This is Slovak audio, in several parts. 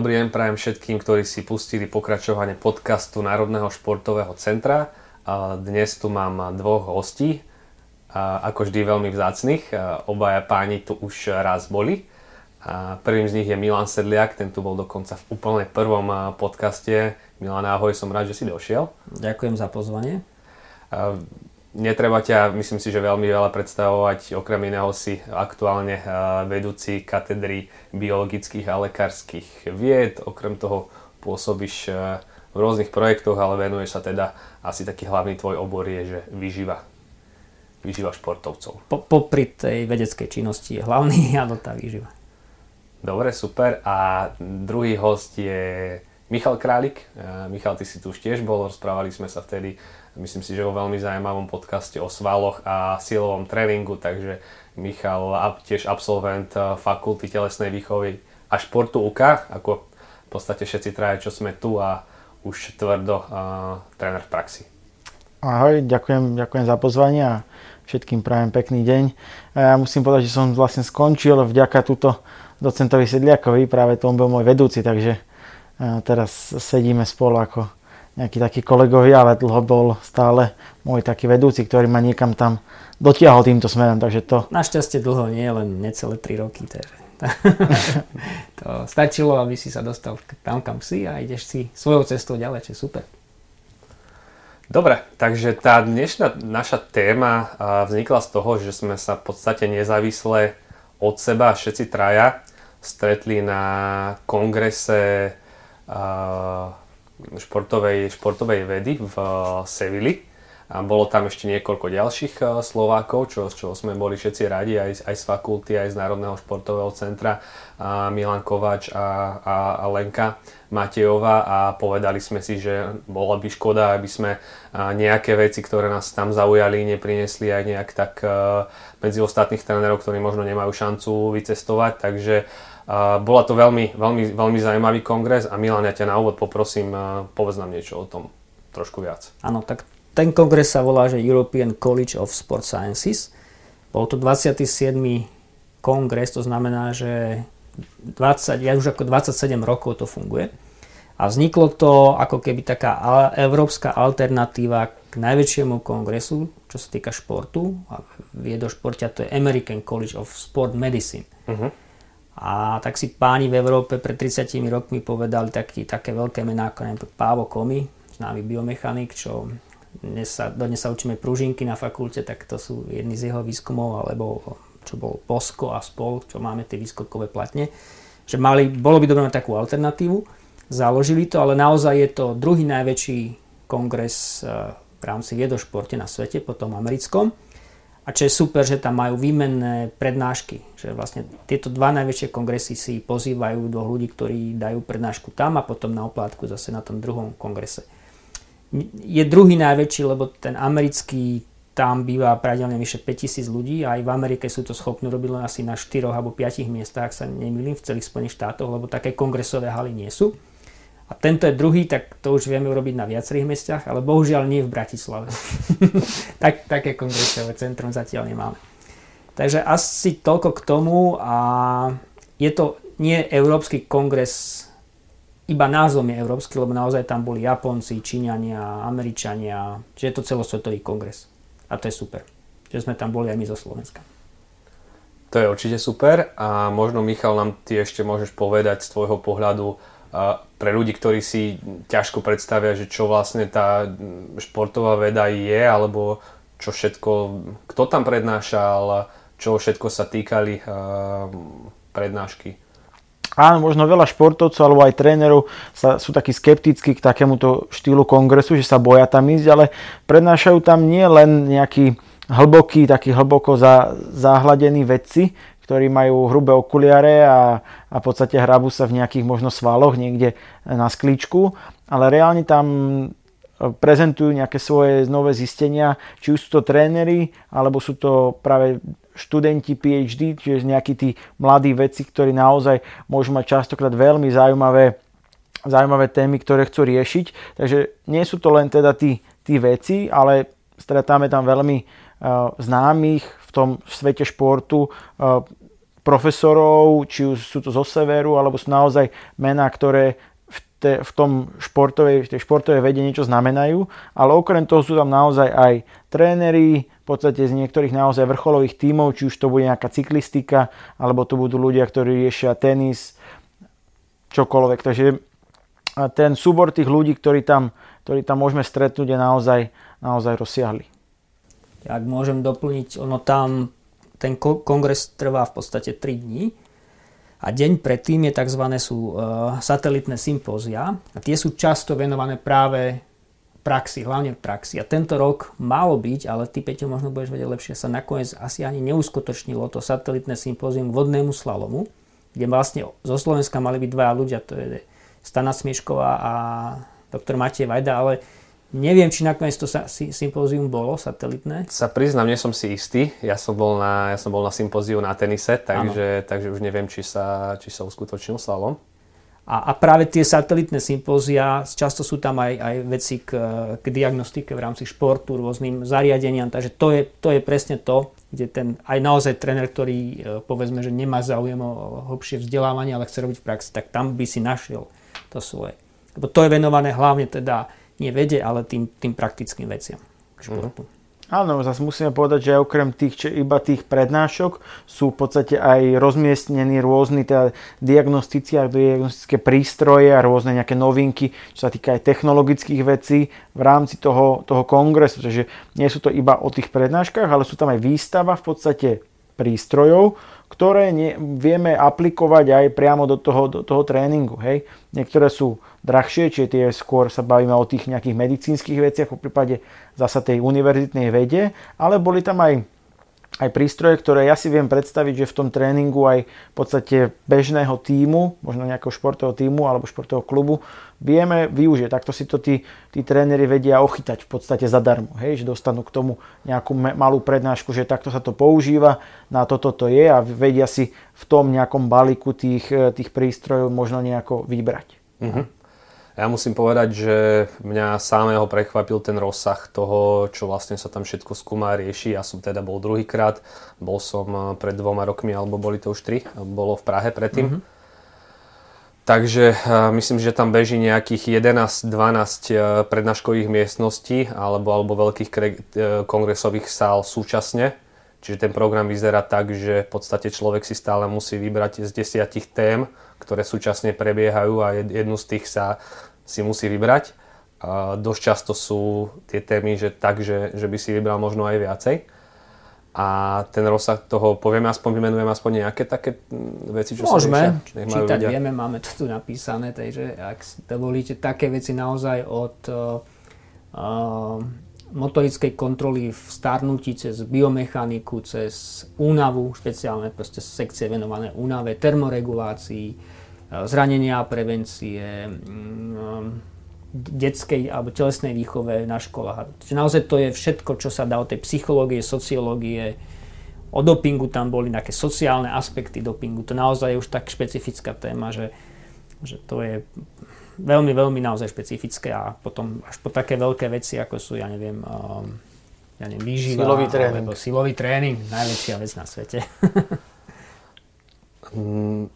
Dobrý deň prajem všetkým, ktorí si pustili pokračovanie podcastu Národného športového centra. Dnes tu mám dvoch hostí, ako vždy veľmi vzácnych. Obaja páni tu už raz boli. Prvým z nich je Milan Sedliak, ten tu bol dokonca v úplne prvom podcaste. Milan, ahoj, som rád, že si došiel. Ďakujem za pozvanie. Netreba ťa, myslím si, že veľmi veľa predstavovať. Okrem iného si aktuálne eh, vedúci katedry biologických a lekárskych vied. Okrem toho pôsobíš eh, v rôznych projektoch, ale venuješ sa teda, asi taký hlavný tvoj obor je, že vyžíva, vyžíva športovcov. Po, popri tej vedeckej činnosti je hlavný, áno, tá výživa. Dobre, super. A druhý host je Michal Králik. Eh, Michal, ty si tu už tiež bol, rozprávali sme sa vtedy myslím si, že vo veľmi zaujímavom podcaste o svaloch a silovom tréningu, takže Michal tiež absolvent eh, fakulty telesnej výchovy a športu UK, ako v podstate všetci traje, čo sme tu a už tvrdo uh, tréner v praxi. Ahoj, ďakujem, ďakujem za pozvanie a všetkým prajem pekný deň. Ja musím povedať, že som vlastne skončil vďaka túto docentovi Sedliakovi, práve to on bol môj vedúci, takže eh, teraz sedíme spolu ako nejakí takí kolegovia, ale dlho bol stále môj taký vedúci, ktorý ma niekam tam dotiahol týmto smerom, takže to... Našťastie dlho nie, len necelé 3 roky, takže to stačilo, aby si sa dostal tam, kam si a ideš si svojou cestou ďalej, čo je super. Dobre, takže tá dnešná naša téma vznikla z toho, že sme sa v podstate nezávisle od seba všetci traja stretli na kongrese športovej, športovej vedy v eh, Sevili. A bolo tam ešte niekoľko ďalších eh, Slovákov, čo, čo sme boli všetci radi, aj, aj z fakulty, aj z Národného športového centra, a Milan Kovač a, a, a Lenka Matejová a povedali sme si, že bola by škoda, aby sme eh, nejaké veci, ktoré nás tam zaujali, neprinesli aj nejak tak medzi ostatných trénerov, ktorí možno nemajú šancu vycestovať, takže bola to veľmi, veľmi, veľmi zaujímavý kongres a Milan, ja ťa na úvod poprosím, povedz nám niečo o tom trošku viac. Áno, tak ten kongres sa volá, že European College of Sport Sciences. Bol to 27. kongres, to znamená, že 20, ja už ako 27 rokov to funguje. A vzniklo to ako keby taká európska alternatíva k najväčšiemu kongresu, čo sa týka športu. A vie do športia, to je American College of Sport Medicine. Uh-huh. A tak si páni v Európe pred 30 rokmi povedali taký, také veľké mená ako Pávo Komi, známy biomechanik, čo dnes sa, dnes sa učíme pružinky na fakulte, tak to sú jedni z jeho výskumov, alebo čo bol Posko a spol, čo máme tie výskokové platne. Že mali, bolo by dobré mať takú alternatívu. Založili to, ale naozaj je to druhý najväčší kongres eh, v rámci viedošporte na svete, potom americkom a čo je super, že tam majú výmenné prednášky, že vlastne tieto dva najväčšie kongresy si pozývajú do ľudí, ktorí dajú prednášku tam a potom na oplátku zase na tom druhom kongrese. Je druhý najväčší, lebo ten americký tam býva pravidelne vyše 5000 ľudí a aj v Amerike sú to schopní robiť len asi na 4 alebo 5 miestach, ak sa nemýlim, v celých Spojených štátoch, lebo také kongresové haly nie sú. A tento je druhý, tak to už vieme urobiť na viacerých mestiach, ale bohužiaľ nie v Bratislave. tak, také kongresové centrum zatiaľ nemáme. Takže asi toľko k tomu a je to nie Európsky kongres, iba názvom je Európsky, lebo naozaj tam boli Japonci, Číňania, Američania, čiže je to celosvetový kongres. A to je super, že sme tam boli aj my zo Slovenska. To je určite super a možno Michal nám ty ešte môžeš povedať z tvojho pohľadu, pre ľudí, ktorí si ťažko predstavia, že čo vlastne tá športová veda je, alebo čo všetko, kto tam prednášal, čo všetko sa týkali prednášky. Áno, možno veľa športovcov alebo aj trénerov sa, sú takí skeptickí k takémuto štýlu kongresu, že sa boja tam ísť, ale prednášajú tam nie len nejaký hlboký, taký hlboko za, zahladený vedci, ktorí majú hrubé okuliare a, a v podstate hrabu sa v nejakých možno svaloch niekde na sklíčku, ale reálne tam e, prezentujú nejaké svoje nové zistenia, či už sú to tréneri, alebo sú to práve študenti PhD, čiže nejakí tí mladí vedci, ktorí naozaj môžu mať častokrát veľmi zaujímavé, zaujímavé témy, ktoré chcú riešiť. Takže nie sú to len teda tí, tí veci, ale stretáme tam veľmi uh, známych v tom svete športu uh, profesorov, či už sú to zo severu, alebo sú naozaj mená, ktoré v, te, v tom športovej, v tej športovej vede niečo znamenajú, ale okrem toho sú tam naozaj aj tréneri, v podstate z niektorých naozaj vrcholových tímov, či už to bude nejaká cyklistika, alebo to budú ľudia, ktorí riešia tenis, čokoľvek. Takže ten súbor tých ľudí, ktorí tam, ktorí tam môžeme stretnúť, je naozaj, naozaj rozsiahly. Ak môžem doplniť, ono tam, ten kongres trvá v podstate 3 dní a deň predtým je tzv. sú uh, satelitné sympózia a tie sú často venované práve praxi, hlavne v praxi. A tento rok malo byť, ale ty Peťo možno budeš vedieť lepšie, sa nakoniec asi ani neuskutočnilo to satelitné sympózium vodnému slalomu, kde vlastne zo Slovenska mali byť dvaja ľudia, to je Stana Smiešková a doktor Matej Vajda, ale neviem, či nakoniec to sympózium bolo satelitné. Sa priznám, nie som si istý. Ja som bol na, ja som bol na sympóziu na tenise, takže, takže už neviem, či sa, či sa uskutočnil slalom. A, a práve tie satelitné sympózia, často sú tam aj, aj veci k, k diagnostike v rámci športu, rôznym zariadeniam, takže to je, to je presne to, kde ten aj naozaj tréner, ktorý e, povedzme, že nemá záujem o hlbšie vzdelávanie, ale chce robiť v praxi, tak tam by si našiel to svoje. Lebo to je venované hlavne teda nie vede, ale tým, tým praktickým veciam k športu. Mm. Áno, zase musíme povedať, že okrem tých, či iba tých prednášok sú v podstate aj rozmiestnení rôzni teda diagnostici a diagnostické prístroje a rôzne nejaké novinky, čo sa týka aj technologických vecí v rámci toho, toho kongresu. Takže nie sú to iba o tých prednáškach, ale sú tam aj výstava v podstate prístrojov, ktoré nie, vieme aplikovať aj priamo do toho, do toho tréningu. Hej. Niektoré sú drahšie, čiže tie skôr sa bavíme o tých nejakých medicínskych veciach, v prípade zasa tej univerzitnej vede, ale boli tam aj aj prístroje, ktoré ja si viem predstaviť, že v tom tréningu aj v podstate bežného týmu, možno nejakého športového týmu alebo športového klubu, vieme využiť. Takto si to tí, tí tréneri vedia ochytať v podstate zadarmo. Hej? Že dostanú k tomu nejakú malú prednášku, že takto sa to používa, na toto to je a vedia si v tom nejakom balíku tých, tých prístrojov možno nejako vybrať. Mm-hmm. Ja musím povedať, že mňa samého prekvapil ten rozsah toho, čo vlastne sa tam všetko skúma a rieši. Ja som teda bol druhýkrát, bol som eh, pred dvoma rokmi, alebo boli to už tri, bolo v Prahe predtým. Mm-hmm. Takže uh, myslím, že tam beží nejakých 11-12 uh, prednáškových miestností alebo, alebo veľkých kongresových sál súčasne. Čiže ten program vyzerá tak, že v podstate človek si stále musí vybrať z desiatich tém, ktoré súčasne prebiehajú a jednu z tých sa si musí vybrať. A dosť často sú tie témy, že tak, že, že by si vybral možno aj viacej. A ten rozsah toho, povieme aspoň, vymenujem aspoň nejaké také mm, veci, čo Môžeme, sa riešia, čítať ľudia. vieme, máme to tu napísané, takže ak si dovolíte také veci naozaj od uh, motorickej kontroly v starnutí cez biomechaniku, cez únavu, špeciálne proste sekcie venované únave, termoregulácii, zranenia a prevencie, mm, detskej alebo telesnej výchove na školách. Čiže naozaj to je všetko, čo sa dá o tej psychológie, sociológie, o dopingu tam boli nejaké sociálne aspekty dopingu. To naozaj je už tak špecifická téma, že, že to je veľmi, veľmi naozaj špecifické a potom až po také veľké veci, ako sú, ja neviem, um, ja neviem, výživa. Silový tréning. Silový tréning, najväčšia vec na svete. Mm,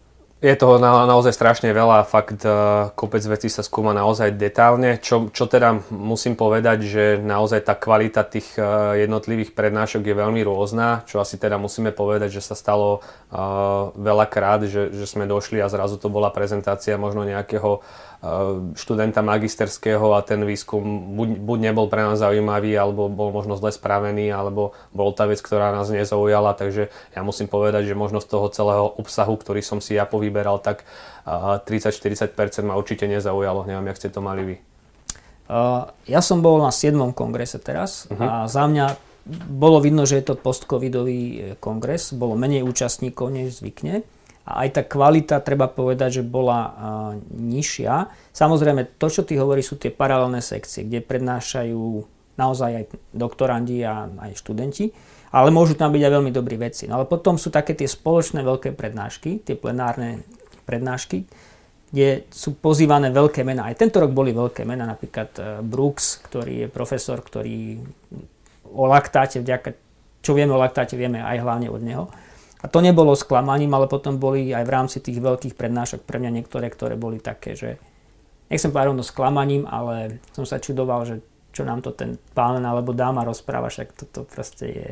je toho na, naozaj strašne veľa, fakt uh, kopec vecí sa skúma naozaj detálne, čo, čo teda musím povedať, že naozaj tá kvalita tých uh, jednotlivých prednášok je veľmi rôzna, čo asi teda musíme povedať, že sa stalo uh, veľakrát, že, že sme došli a zrazu to bola prezentácia možno nejakého Eh, študenta magisterského a ten výskum buď, buď nebol pre nás zaujímavý, alebo bol možno zle spravený, alebo bol tá vec, ktorá nás nezaujala, takže ja musím povedať, že možno z toho celého obsahu, ktorý som si ja povyberal, tak 30-40% ma určite nezaujalo. Neviem, jak ste to mali vy. Uh, ja som bol na 7. kongrese teraz uh-huh. a za mňa bolo vidno, že je to post-covidový eh, kongres, bolo menej účastníkov než zvykne a aj tá kvalita, treba povedať, že bola uh, nižšia. Samozrejme, to, čo ty hovoríš, sú tie paralelné sekcie, kde prednášajú naozaj aj doktorandi a aj študenti, ale môžu tam byť aj veľmi dobrí veci. No ale potom sú také tie spoločné veľké prednášky, tie plenárne prednášky, kde sú pozývané veľké mená. Aj tento rok boli veľké mená, napríklad Brooks, ktorý je profesor, ktorý o laktáte, vďaka, čo vieme o laktáte, vieme aj hlavne od neho A to nebolo sklamaním, ale potom boli aj v rámci tých veľkých prednášok pre mňa niektoré, ktoré boli také, že nechcem povedať rovno sklamaním, ale som sa čudoval, že čo nám to ten pán alebo dáma rozpráva, však toto proste je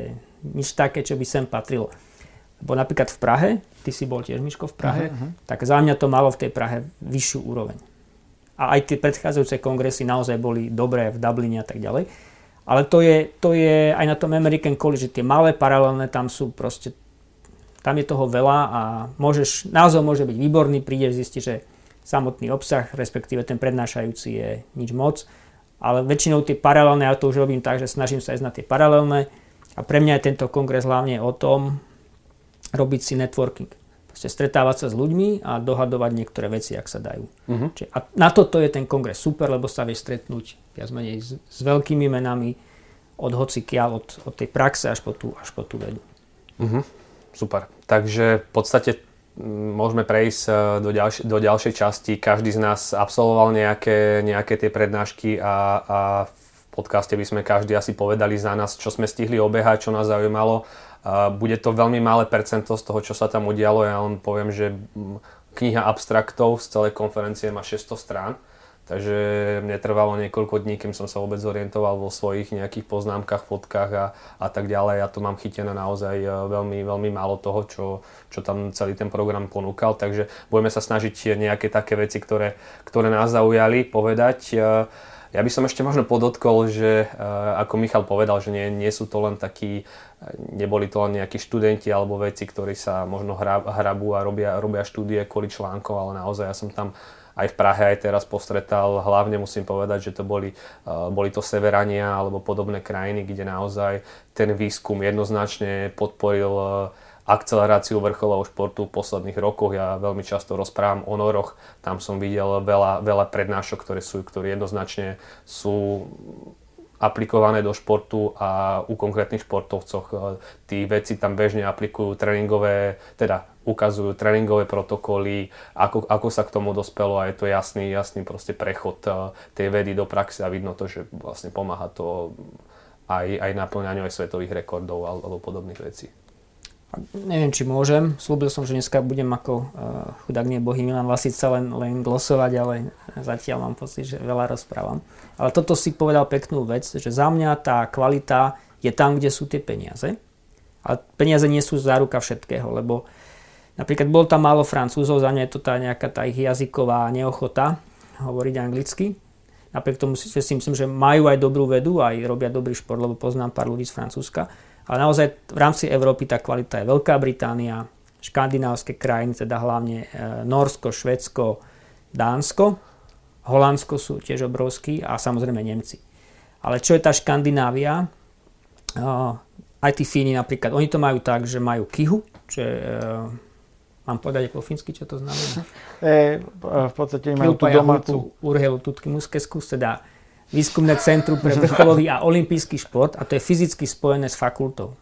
nič také, čo by sem patrilo. Lebo napríklad v Prahe, ty si bol tiež Miško v Prahe, uh-huh. tak za mňa to malo v tej Prahe vyššiu úroveň. A aj tie predchádzajúce kongresy naozaj boli dobré v Dubline a tak ďalej. Ale to je, to je aj na tom American College, že tie malé paralelné tam sú proste tam je toho veľa a môžeš, názov môže byť výborný, prídeš zistiť, že samotný obsah, respektíve ten prednášajúci je nič moc, ale väčšinou tie paralelné, ja to už robím tak, že snažím sa ísť na tie paralelné a pre mňa je tento kongres hlavne o tom robiť si networking. Proste stretávať sa s ľuďmi a dohadovať niektoré veci, ak sa dajú. Uh-huh. Čiže, a na toto je ten kongres super, lebo sa vie stretnúť viac menej s, s veľkými menami od hocikiaľ, od, od tej praxe až po tú, až po tú vedu. Uh-huh. Super. Takže v podstate môžeme prejsť e, do, ďalš- do ďalšej časti. Každý z nás absolvoval nejaké, nejaké tie prednášky a, a v podcaste by sme každý asi povedali za nás, čo sme stihli obehať, čo nás zaujímalo. Bude to veľmi malé percento z toho, čo sa tam udialo. Ja len poviem, že kniha abstraktov z celej konferencie má 600 strán Takže mne trvalo niekoľko dní, kým som sa vôbec zorientoval vo svojich nejakých poznámkach, fotkách a, a tak ďalej. Ja to mám chytené naozaj e, veľmi, veľmi málo toho, čo, čo tam celý ten program ponúkal. Takže budeme sa snažiť nejaké také veci, ktoré, ktoré nás zaujali, povedať. E, ja by som ešte možno podotkol, že e, ako Michal povedal, že nie, nie sú to len takí, neboli to len nejakí študenti alebo veci, ktorí sa možno hrabú a robia, robia štúdie kvôli článkov, ale naozaj ja som tam aj v Prahe aj teraz postretal. Hlavne musím povedať, že to boli, uh, boli to Severania alebo podobné krajiny, kde naozaj ten výskum jednoznačne podporil uh, akceleráciu vrcholového športu v posledných rokoch. Ja veľmi často rozprávam o noroch. Tam som videl veľa, veľa prednášok, ktoré sú, ktoré jednoznačne sú aplikované do športu a u konkrétnych športovcoch uh, tí veci tam bežne aplikujú tréningové, teda ukazujú tréningové protokoly, ako, ako sa k tomu dospelo a je to jasný, jasný proste prechod uh, tej vedy do praxe a vidno to, že vlastne pomáha to aj, aj naplňaniu aj svetových rekordov alebo podobných vecí. Neviem, či môžem. Slúbil som, že dneska budem ako uh, chudák nie bohy Milan Lasica len, len glosovať, ale zatiaľ mám pocit, že veľa rozprávam. Ale toto si povedal peknú vec, že za mňa tá kvalita je tam, kde sú tie peniaze. Ale peniaze nie sú záruka všetkého, lebo Napríklad bol tam málo francúzov, za mňa je to tá nejaká tá ich jazyková neochota hovoriť anglicky. Napriek tomu si, si myslím, že majú aj dobrú vedu, aj robia dobrý šport, lebo poznám pár ľudí z Francúzska. Ale naozaj v rámci Európy tá kvalita je Veľká Británia, škandinávske krajiny, teda hlavne e, Norsko, Švedsko, Dánsko, Holandsko sú tiež obrovskí a samozrejme Nemci. Ale čo je tá Škandinávia? E, aj tí Fíni napríklad, oni to majú tak, že majú kyhu, čo je e, Mám povedať po fínsky, čo to znamená? E, v podstate majú tú domácu... Urheilu tutkimuskeskus, teda výskumné centrum pre vrcholový a olimpijský šport a to je fyzicky spojené s fakultou.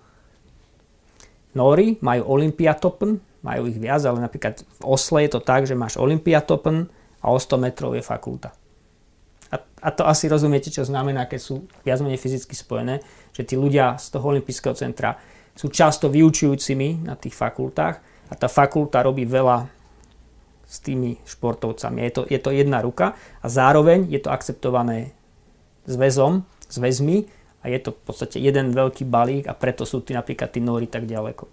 Nóri majú Olympiatopen, majú ich viac, ale napríklad v Osle je to tak, že máš Olympiatopen a o 100 metrov je fakulta. A, a to asi rozumiete, čo znamená, keď sú viac menej fyzicky spojené, že tí ľudia z toho olympijského centra sú často vyučujúcimi na tých fakultách a tá fakulta robí veľa s tými športovcami. Je to, je to jedna ruka a zároveň je to akceptované zväzom, zväzmi a je to v podstate jeden veľký balík a preto sú tí napríklad tí nóri tak ďaleko.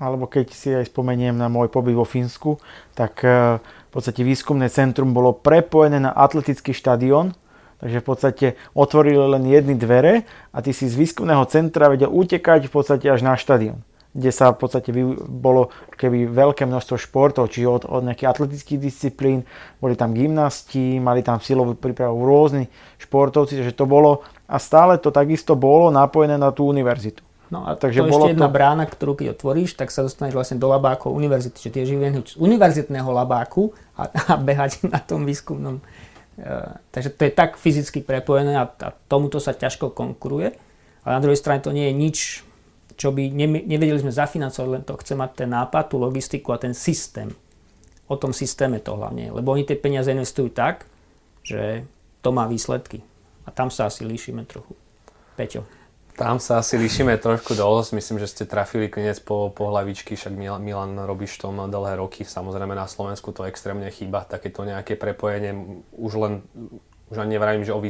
Alebo keď si aj spomeniem na môj pobyt vo Fínsku, tak e, v podstate výskumné centrum bolo prepojené na atletický štadión, takže v podstate otvorili len jedny dvere a ty si z výskumného centra vedel utekať v podstate až na štadión kde sa v podstate bolo keby veľké množstvo športov, čiže od, od nejakých atletických disciplín, boli tam gymnasti, mali tam silovú prípravu rôzni športovci, takže to bolo a stále to takisto bolo napojené na tú univerzitu. No a Takže to bolo ešte jedna to... brána, ktorú keď otvoríš, tak sa dostaneš vlastne do labákov univerzity, čiže tiež vyvihnúť z univerzitného labáku a, a behať na tom výskumnom. E, takže to je tak fyzicky prepojené a, a tomuto sa ťažko konkuruje. Ale na druhej strane to nie je nič čo by nevedeli sme zafinancovať, len to chce mať ten nápad, tú logistiku a ten systém. O tom systéme to hlavne lebo oni tie peniaze investujú tak, že to má výsledky. A tam sa asi líšime trochu. Peťo. Tam sa asi líšime trošku dosť. Myslím, že ste trafili klinec po, po hlavičky, však Milan, Milan robíš tom dlhé roky. Samozrejme na Slovensku to extrémne chýba, takéto nejaké prepojenie. Už len, už ani nevrajím, že o,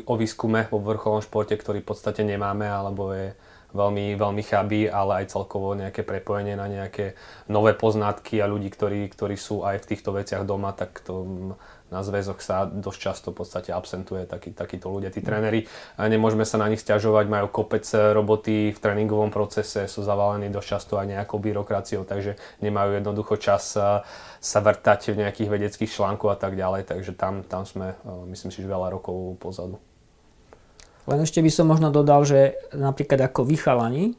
o výskume vo vrcholnom športe, ktorý v podstate nemáme, alebo je veľmi, veľmi chabí, ale aj celkovo nejaké prepojenie na nejaké nové poznatky a ľudí, ktorí, ktorí sú aj v týchto veciach doma, tak to na zväzoch sa dosť často v podstate absentuje taký, takíto ľudia, tí tréneri. A nemôžeme sa na nich stiažovať, majú kopec roboty v tréningovom procese, sú zavalení dosť často aj nejakou byrokraciou, takže nemajú jednoducho čas sa vrtať v nejakých vedeckých článkoch a tak ďalej, takže tam, tam sme, myslím si, že veľa rokov pozadu. Len ešte by som možno dodal, že napríklad ako vychalani,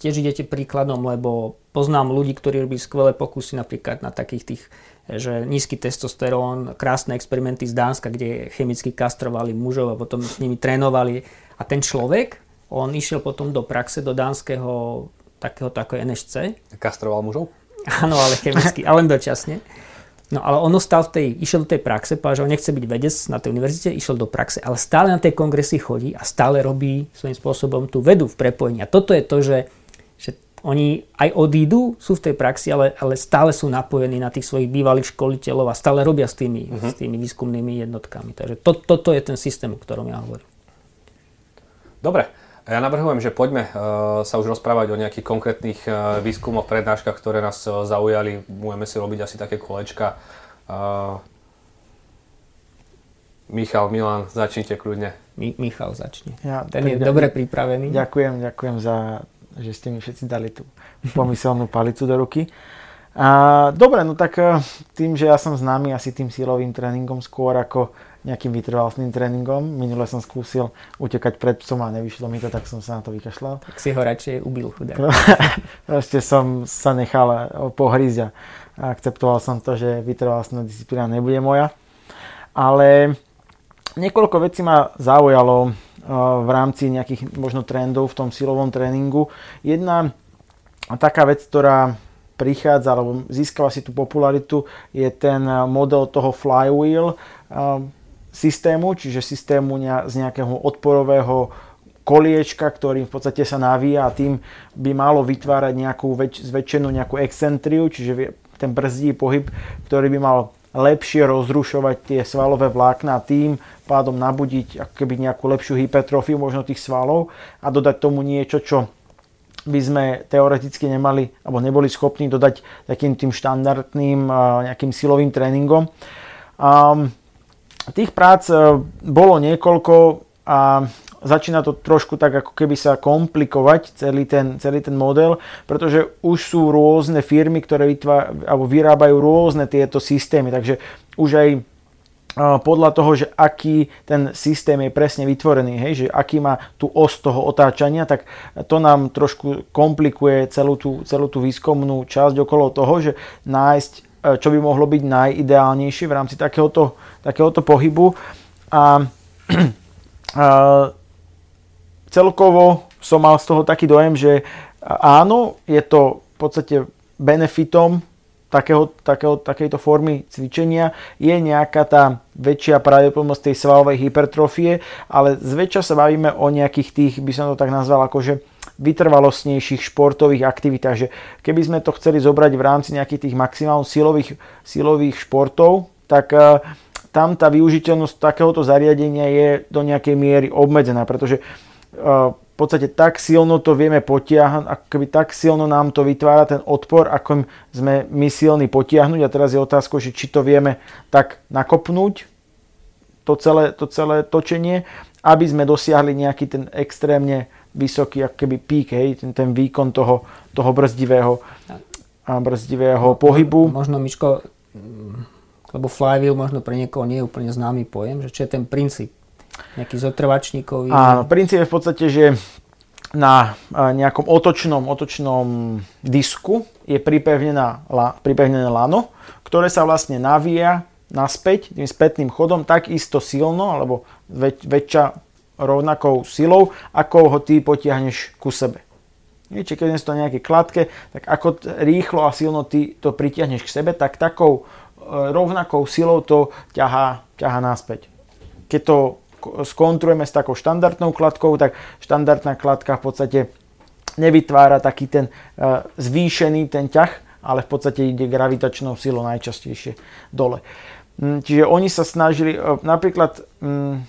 tiež idete príkladom, lebo poznám ľudí, ktorí robí skvelé pokusy napríklad na takých tých že nízky testosterón, krásne experimenty z Dánska, kde chemicky kastrovali mužov a potom s nimi trénovali. A ten človek, on išiel potom do praxe, do dánskeho takého tako NSC. Kastroval mužov? Áno, ale chemicky, ale len dočasne. No ale on ostal v tej, išiel do tej praxe, povedal, že on nechce byť vedec na tej univerzite, išiel do praxe, ale stále na tej kongresy chodí a stále robí svojím spôsobom tú vedu v prepojení. A toto je to, že oni aj odídu, sú v tej praxi, ale, ale stále sú napojení na tých svojich bývalých školiteľov a stále robia s tými, uh-huh. s tými výskumnými jednotkami. Takže to, toto je ten systém, o ktorom ja hovorím. Dobre, ja navrhujem, že poďme uh, sa už rozprávať o nejakých konkrétnych uh, výskumoch, prednáškach, ktoré nás uh, zaujali. Budeme si robiť asi také kolečka. Uh, Michal, Milan, začnite kľudne. Mi, Michal začne. Ja, Ten je dobre pripravený. Ďakujem, ďakujem za že ste mi všetci dali tú pomyselnú palicu do ruky. A, dobre, no tak e, tým, že ja som známy asi tým silovým tréningom skôr ako nejakým vytrvalostným tréningom. Minule som skúsil utekať pred psom a nevyšlo mi to, tak som sa na to vykašľal. Tak si ho radšej ubil chudák. Proste som sa nechal pohrízť a akceptoval som to, že vytrvalostná disciplína nebude moja. Ale niekoľko vecí ma zaujalo v rámci nejakých možno trendov v tom silovom tréningu. Jedna taká vec, ktorá prichádza alebo získava si tú popularitu je ten model toho flywheel systému, čiže systému z nejakého odporového koliečka, ktorým v podstate sa navíja a tým by malo vytvárať nejakú väč- zväčšenú nejakú excentriu, čiže ten brzdí pohyb, ktorý by mal lepšie rozrušovať tie svalové vlákna tým pádom nabudiť ako keby nejakú lepšiu hypertrofiu možno tých svalov a dodať tomu niečo, čo by sme teoreticky nemali alebo neboli schopní dodať takým tým štandardným nejakým silovým tréningom. Tých prác e, bolo niekoľko a začína to trošku tak ako keby sa komplikovať celý ten, celý ten model, pretože už sú rôzne firmy, ktoré vytvá, alebo vyrábajú rôzne tieto systémy, takže už aj podľa toho, že aký ten systém je presne vytvorený, hej, že aký má tú os toho otáčania, tak to nám trošku komplikuje celú tú, celú tú výskumnú časť okolo toho, že nájsť, e, čo by mohlo byť najideálnejšie v rámci takéhoto, takéhoto pohybu. A, a celkovo som mal z toho taký dojem, že áno, je to v podstate benefitom takého, takého, takejto formy cvičenia je nejaká tá väčšia pravdepodobnosť tej svalovej hypertrofie, ale zväčša sa bavíme o nejakých tých, by som to tak nazval, akože vytrvalostnejších športových aktivitách, že keby sme to chceli zobrať v rámci nejakých tých maximálnych silových, silových športov, tak uh, tam tá využiteľnosť takéhoto zariadenia je do nejakej miery obmedzená, pretože v podstate tak silno to vieme potiahnuť, keby tak silno nám to vytvára ten odpor, ako sme my silní potiahnuť. A teraz je otázka, že či to vieme tak nakopnúť, to celé, to celé točenie, aby sme dosiahli nejaký ten extrémne vysoký ako keby pík, hej, ten, ten výkon toho, toho brzdivého, brzdivého pohybu. Možno, Miško, lebo flywheel možno pre niekoho nie je úplne známy pojem, že čo je ten princíp Nejaký zotrvačníkový. Áno, princíp je v podstate, že na nejakom otočnom, otočnom disku je pripevnená, pripevnené lano, ktoré sa vlastne navíja naspäť tým spätným chodom tak isto silno, alebo väč, väčšia rovnakou silou, ako ho ty potiahneš ku sebe. Čiže keď je to nejaké kladke, tak ako rýchlo a silno ty to pritiahneš k sebe, tak takou e, rovnakou silou to ťahá, ťahá naspäť. Keď to skontrujeme s takou štandardnou kladkou, tak štandardná kladka v podstate nevytvára taký ten uh, zvýšený ten ťah, ale v podstate ide gravitačnou silou najčastejšie dole. Mm, čiže oni sa snažili, uh, napríklad um,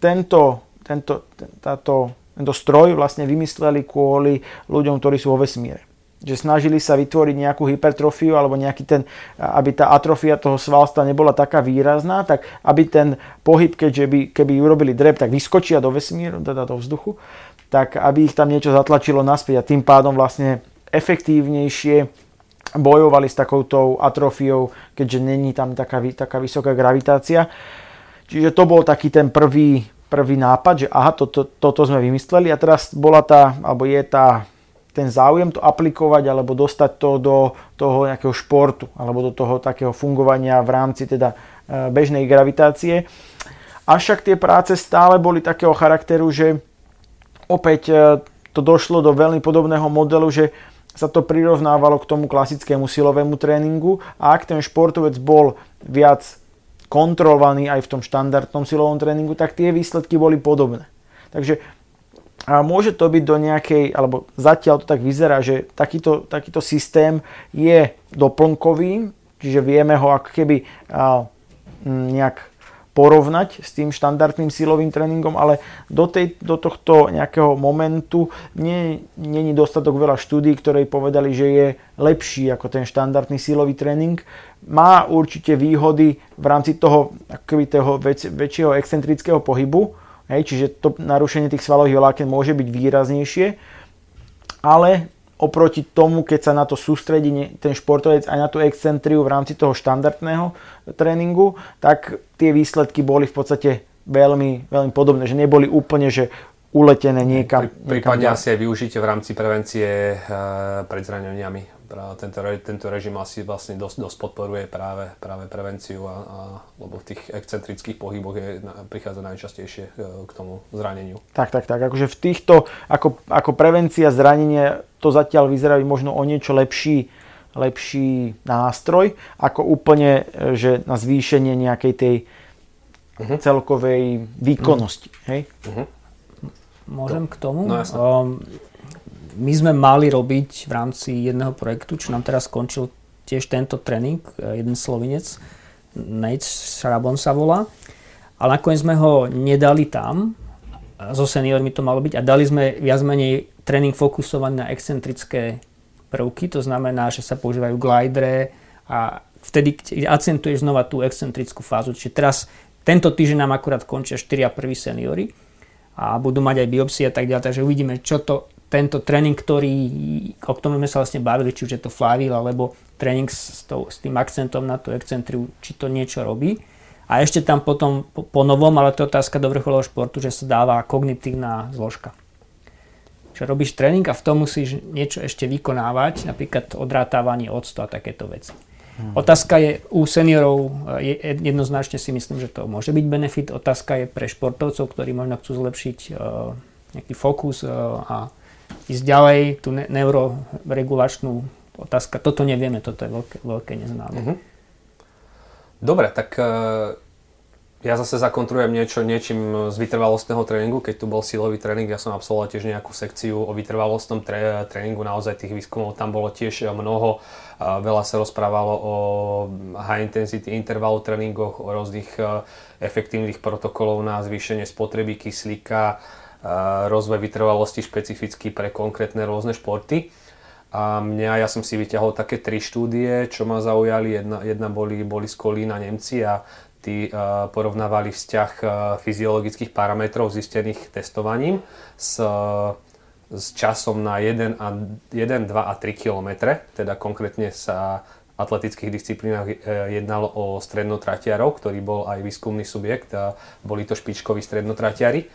tento, tento, táto, tento stroj vlastne vymysleli kvôli ľuďom, ktorí sú vo vesmíre že snažili sa vytvoriť nejakú hypertrofiu alebo nejaký ten, aby tá atrofia toho svalstva nebola taká výrazná, tak aby ten pohyb, keďže by, keby urobili drep, tak vyskočia do vesmíru, teda do vzduchu, tak aby ich tam niečo zatlačilo naspäť a tým pádom vlastne efektívnejšie bojovali s takouto atrofiou, keďže není tam taká, taká vysoká gravitácia. Čiže to bol taký ten prvý, prvý nápad, že aha, toto, toto sme vymysleli a teraz bola tá, alebo je tá ten záujem to aplikovať alebo dostať to do toho nejakého športu alebo do toho takého fungovania v rámci teda e, bežnej gravitácie. Avšak tie práce stále boli takého charakteru, že opäť e, to došlo do veľmi podobného modelu, že sa to prirovnávalo k tomu klasickému silovému tréningu a ak ten športovec bol viac kontrolovaný aj v tom štandardnom silovom tréningu, tak tie výsledky boli podobné. Takže a môže to byť do nejakej, alebo zatiaľ to tak vyzerá, že takýto, takýto systém je doplnkový, čiže vieme ho ako keby a, nejak porovnať s tým štandardným silovým tréningom, ale do, tej, do tohto nejakého momentu je dostatok veľa štúdí, ktoré povedali, že je lepší ako ten štandardný silový tréning. Má určite výhody v rámci toho, akoby toho väč, väčšieho excentrického pohybu, Hej, čiže to narušenie tých svalových vláken môže byť výraznejšie, ale oproti tomu, keď sa na to sústredí ten športovec aj na tú excentriu v rámci toho štandardného tréningu, tak tie výsledky boli v podstate veľmi, veľmi podobné, že neboli úplne, že uletené niekam. Prípadne asi aj využite v rámci prevencie uh, pred zraneniami tento, tento režim asi vlastne dosť, dosť podporuje práve, práve prevenciu, a, a, lebo v tých excentrických pohyboch je, prichádza najčastejšie e, k tomu zraneniu. Tak, tak, tak. Akože v týchto, ako, ako prevencia zranenia, to zatiaľ vyzerá možno o niečo lepší, lepší nástroj, ako úplne, e, že na zvýšenie nejakej tej uh-huh. celkovej výkonnosti. Uh-huh. Hej? Uh-huh. Môžem to, k tomu? No, um, my sme mali robiť v rámci jedného projektu, čo nám teraz skončil tiež tento tréning, e, jeden slovinec, Nate Šarabon sa volá, ale nakoniec sme ho nedali tam, so seniormi to malo byť. A dali sme viac menej tréning fokusovaný na excentrické prvky, to znamená, že sa používajú glidere a vtedy akcentuješ znova tú excentrickú fázu. Čiže teraz tento týždeň nám akurát končia 4 prví seniory a budú mať aj biopsie a tak ďalej, takže uvidíme, čo to tento tréning, ktorý, o ktorom sme sa vlastne bavili, či už je to flywheel, alebo tréning s, to, s tým akcentom na tú excentriu, či to niečo robí. A ešte tam potom po, po novom, ale to je otázka do vrcholového športu, že sa dáva kognitívna zložka. Že robíš tréning a v tom musíš niečo ešte vykonávať, napríklad odrátávanie octu a takéto veci. Hmm. Otázka je u seniorov, je, jednoznačne si myslím, že to môže byť benefit. Otázka je pre športovcov, ktorí možno chcú zlepšiť uh, nejaký fokus uh, a ísť ďalej, tú ne- neuroregulačnú otázka, toto nevieme, toto je veľké, veľké neznáme. Uh-huh. Dobre, tak uh, ja zase zakontrujem niečo niečím z vytrvalostného tréningu. Keď tu bol silový tréning, ja som absolvoval tiež nejakú sekciu o vytrvalostnom tré- tréningu. Naozaj tých výskumov tam bolo tiež mnoho. Uh, veľa sa rozprávalo o high intensity intervalu tréningoch, o rôznych uh, efektívnych protokolov na zvýšenie spotreby kyslíka, rozvoj vytrvalosti špecificky pre konkrétne rôzne športy. A mňa, ja som si vyťahol také tri štúdie, čo ma zaujali. Jedna, jedna boli, boli z Kolína Nemci a tí uh, porovnávali vzťah uh, fyziologických parametrov zistených testovaním s, uh, s časom na 1, a, 1, 2 a 3 km. Teda konkrétne sa atletických disciplínach jednalo o strednotratiarov, ktorý bol aj výskumný subjekt a boli to špičkoví strednotratiari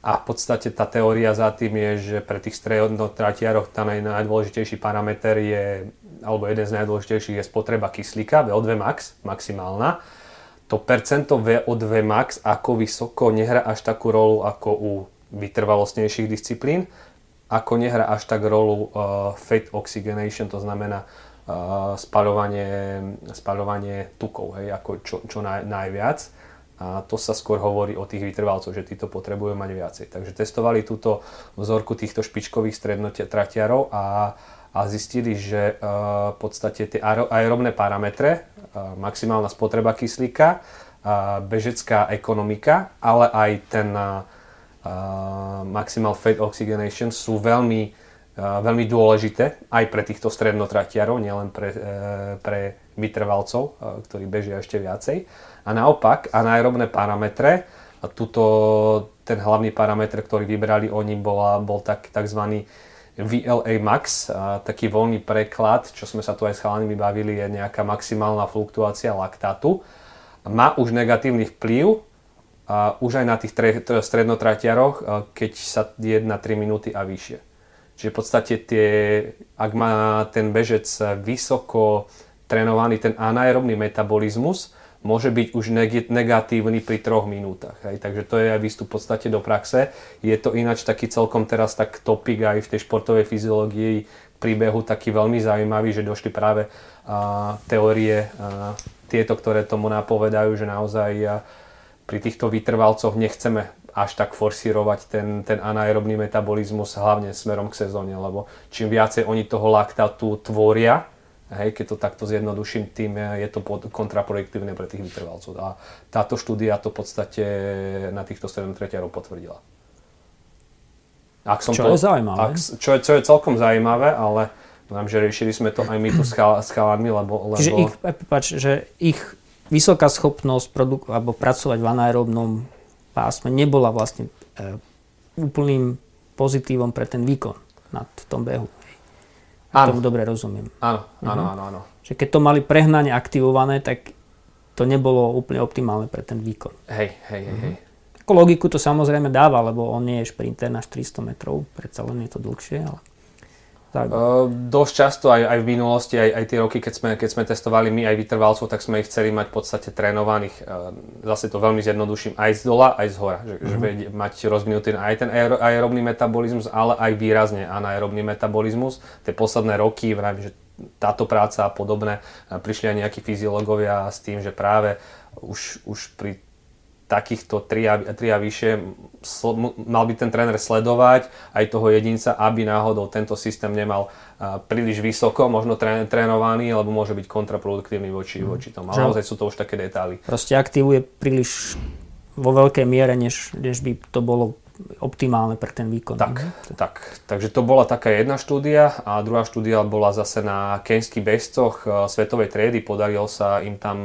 a v podstate tá teória za tým je, že pre tých strednotratiaroch tá najdôležitejší parameter je, alebo jeden z najdôležitejších je spotreba kyslíka, VO2 max, maximálna. To percento VO2 max ako vysoko nehrá až takú rolu ako u vytrvalostnejších disciplín, ako nehrá až tak rolu uh, fat oxygenation, to znamená uh, spaľovanie, spaľovanie tukov, hej, ako čo, čo naj, najviac A to sa skôr hovorí o tých vytrvalcoch, že títo potrebujú mať viacej. Takže testovali túto vzorku týchto špičkových strednotratiarov a, a zistili, že uh, v podstate tie aerobné parametre, uh, maximálna spotreba kyslíka, uh, bežecká ekonomika, ale aj ten maximal fat oxygenation sú veľmi, veľmi dôležité aj pre týchto strednotratiarov, nielen pre, pre vytrvalcov, ktorí bežia ešte viacej. A naopak, anaerobné parametre, a tuto ten hlavný parameter, ktorý vybrali oni, bola, bol tak, tzv. VLA max, a taký voľný preklad, čo sme sa tu aj s chalami bavili, je nejaká maximálna fluktuácia laktátu. Má už negatívny vplyv a už aj na tých tre, strednotratiaroch, keď sa je na 3 minúty a vyššie. Čiže v podstate tie, ak má ten bežec vysoko trénovaný ten anaerobný metabolizmus, môže byť už negatívny pri troch minútach. Hej. Takže to je aj výstup v podstate do praxe. Je to ináč taký celkom teraz tak topik aj v tej športovej fyziológii príbehu taký veľmi zaujímavý, že došli práve a, teórie a, tieto, ktoré tomu napovedajú, že naozaj a, pri týchto vytrvalcoch nechceme až tak forsírovať ten, ten anaerobný metabolizmus hlavne smerom k sezóne, lebo čím viacej oni toho laktátu tvoria, Hej, keď to takto zjednoduším, tým je to kontraproduktívne pre tých vytrvalcov. A táto štúdia to v podstate na týchto tretiarov potvrdila. Ak som čo to, je zaujímavé. Ak, čo, je, čo je celkom zaujímavé, ale viem, že riešili sme to aj my tu s, chal, s chalami, lebo, lebo... Čiže ich, pač, že ich vysoká schopnosť produk- alebo pracovať v anaerobnom pásme nebola vlastne e, úplným pozitívom pre ten výkon na, v tom behu. Áno. Tomu dobre rozumiem. Áno, áno, mhm. áno, áno. Že keď to mali prehnane aktivované, tak to nebolo úplne optimálne pre ten výkon. Hej, hej, hej. hej. Ako logiku to samozrejme dáva, lebo on nie je šprinter na 400 metrov, predsa len je to dlhšie, ale Uh, dosť často aj, aj v minulosti, aj, aj tie roky, keď sme, keď sme testovali my aj vytrvalcov, tak sme ich chceli mať v podstate trénovaných, uh, zase to veľmi zjednoduším, aj z dola, aj z hora. Že, mm-hmm. že mhm. mať rozvinutý aj ten aer, aerobný metabolizmus, ale aj výrazne anaerobný metabolizmus. Tie posledné roky, vravím, že táto práca a podobné, prišli aj nejakí fyziológovia s tým, že práve už, už pri takýchto 3 a, 3 a vyššie mal by ten tréner sledovať aj toho jedinca, aby náhodou tento systém nemal príliš vysoko, možno trénovaný, alebo môže byť kontraproduktívny voči, mm. voči tomu. Ale naozaj sú to už také detaily. Proste aktivuje príliš vo veľkej miere, než, než by to bolo optimálne pre ten výkon. Tak, mhm. tak. Takže to bola taká jedna štúdia a druhá štúdia bola zase na kenských bežcoch e, svetovej triedy. Podarilo sa im tam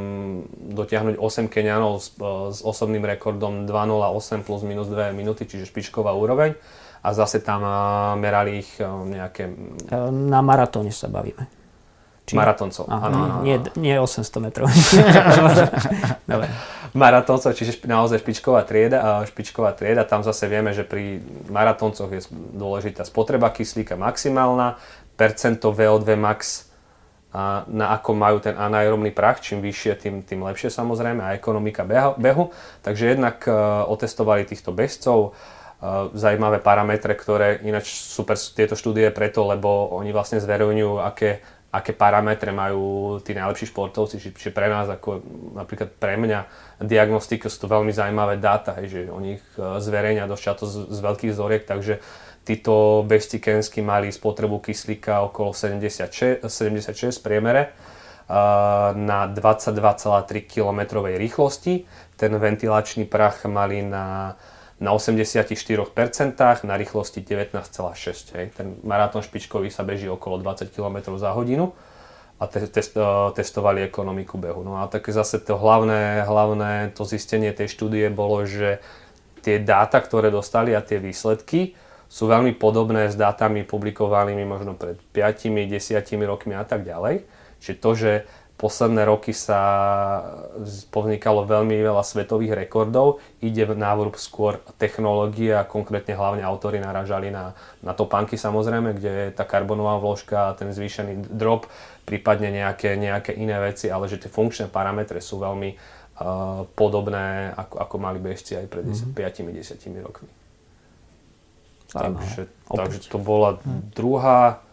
dotiahnuť 8 Kenianov s, e, s osobným rekordom 2.08 plus minus 2 minúty, čiže špičková úroveň. A zase tam e, merali ich nejaké... Na maratóne sa bavíme. Či... Áno, áno, nie, nie 800 metrov. Dobre. Maratoncov, čiže naozaj špičková trieda. A špičková trieda, tam zase vieme, že pri maratoncoch je dôležitá spotreba kyslíka maximálna, percento VO2 max a na ako majú ten anaerobný prach, čím vyššie, tým, tým lepšie samozrejme a ekonomika behu. Takže jednak uh, otestovali týchto bežcov, uh, zaujímavé parametre, ktoré ináč super tieto štúdie preto, lebo oni vlastne zverejňujú, aké aké parametre majú tí najlepší športovci, či, či pre nás, ako napríklad pre mňa, diagnostika sú to veľmi zaujímavé dáta, že oni ich e, zverejňa dosť často z, z veľkých vzoriek, takže títo bežci kensky mali spotrebu kyslíka okolo 76, 76 v priemere uh, na 22,3 km rýchlosti. Ten ventilačný prach mali na na 84% na rýchlosti 19,6. Hej. Ten maratón špičkový sa beží okolo 20 km za hodinu a te- test, uh, testovali ekonomiku behu. No a tak zase to hlavné, hlavné to zistenie tej štúdie bolo, že tie dáta, ktoré dostali a tie výsledky sú veľmi podobné s dátami publikovanými možno pred 5, 10 rokmi a tak ďalej. Čiže to, že posledné roky sa povznikalo veľmi veľa svetových rekordov. Ide v návrh skôr technológie a konkrétne hlavne autory naražali na, na topánky samozrejme, kde je tá karbonová vložka a ten zvýšený drop, prípadne nejaké, nejaké iné veci, ale že tie funkčné parametre sú veľmi uh, podobné, ako, ako mali bežci aj pred mm-hmm. 5-10 rokmi. Takže, takže to bola mhm. druhá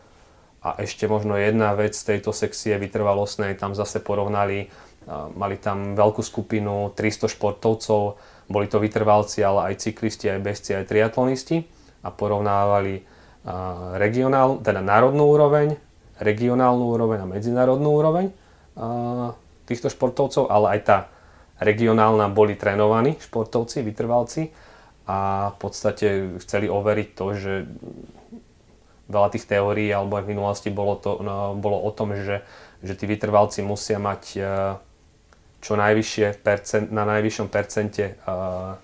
a ešte možno jedna vec z tejto sekcie vytrvalostnej, tam zase porovnali Mali tam veľkú skupinu 300 športovcov, boli to vytrvalci, ale aj cyklisti, aj bežci, aj triatlonisti a porovnávali regionál, teda národnú úroveň, regionálnu úroveň a medzinárodnú úroveň týchto športovcov, ale aj tá regionálna boli trénovaní športovci, vytrvalci a v podstate chceli overiť to, že veľa tých teórií alebo aj v minulosti bolo, to, no, bolo o tom, že, že tí vytrvalci musia mať uh, čo najvyššie percent, na najvyššom percente uh,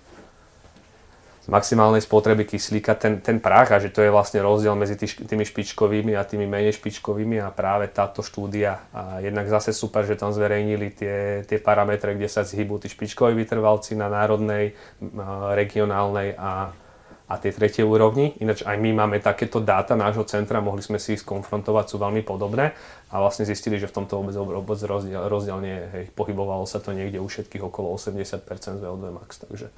z maximálnej spotreby kyslíka ten, ten prach a že to je vlastne rozdiel medzi tý, tými špičkovými a tými menej špičkovými a práve táto štúdia a jednak zase super, že tam zverejnili tie, tie parametre, kde sa zhybú tí špičkoví vytrvalci na národnej, regionálnej a, a tie tretie úrovni. Ináč aj my máme takéto dáta nášho centra, mohli sme si ich skonfrontovať, sú veľmi podobné a vlastne zistili, že v tomto vôbec, vôbec rozdiel, rozdiel nie. Hej, pohybovalo sa to niekde u všetkých okolo 80% z VO2 max, takže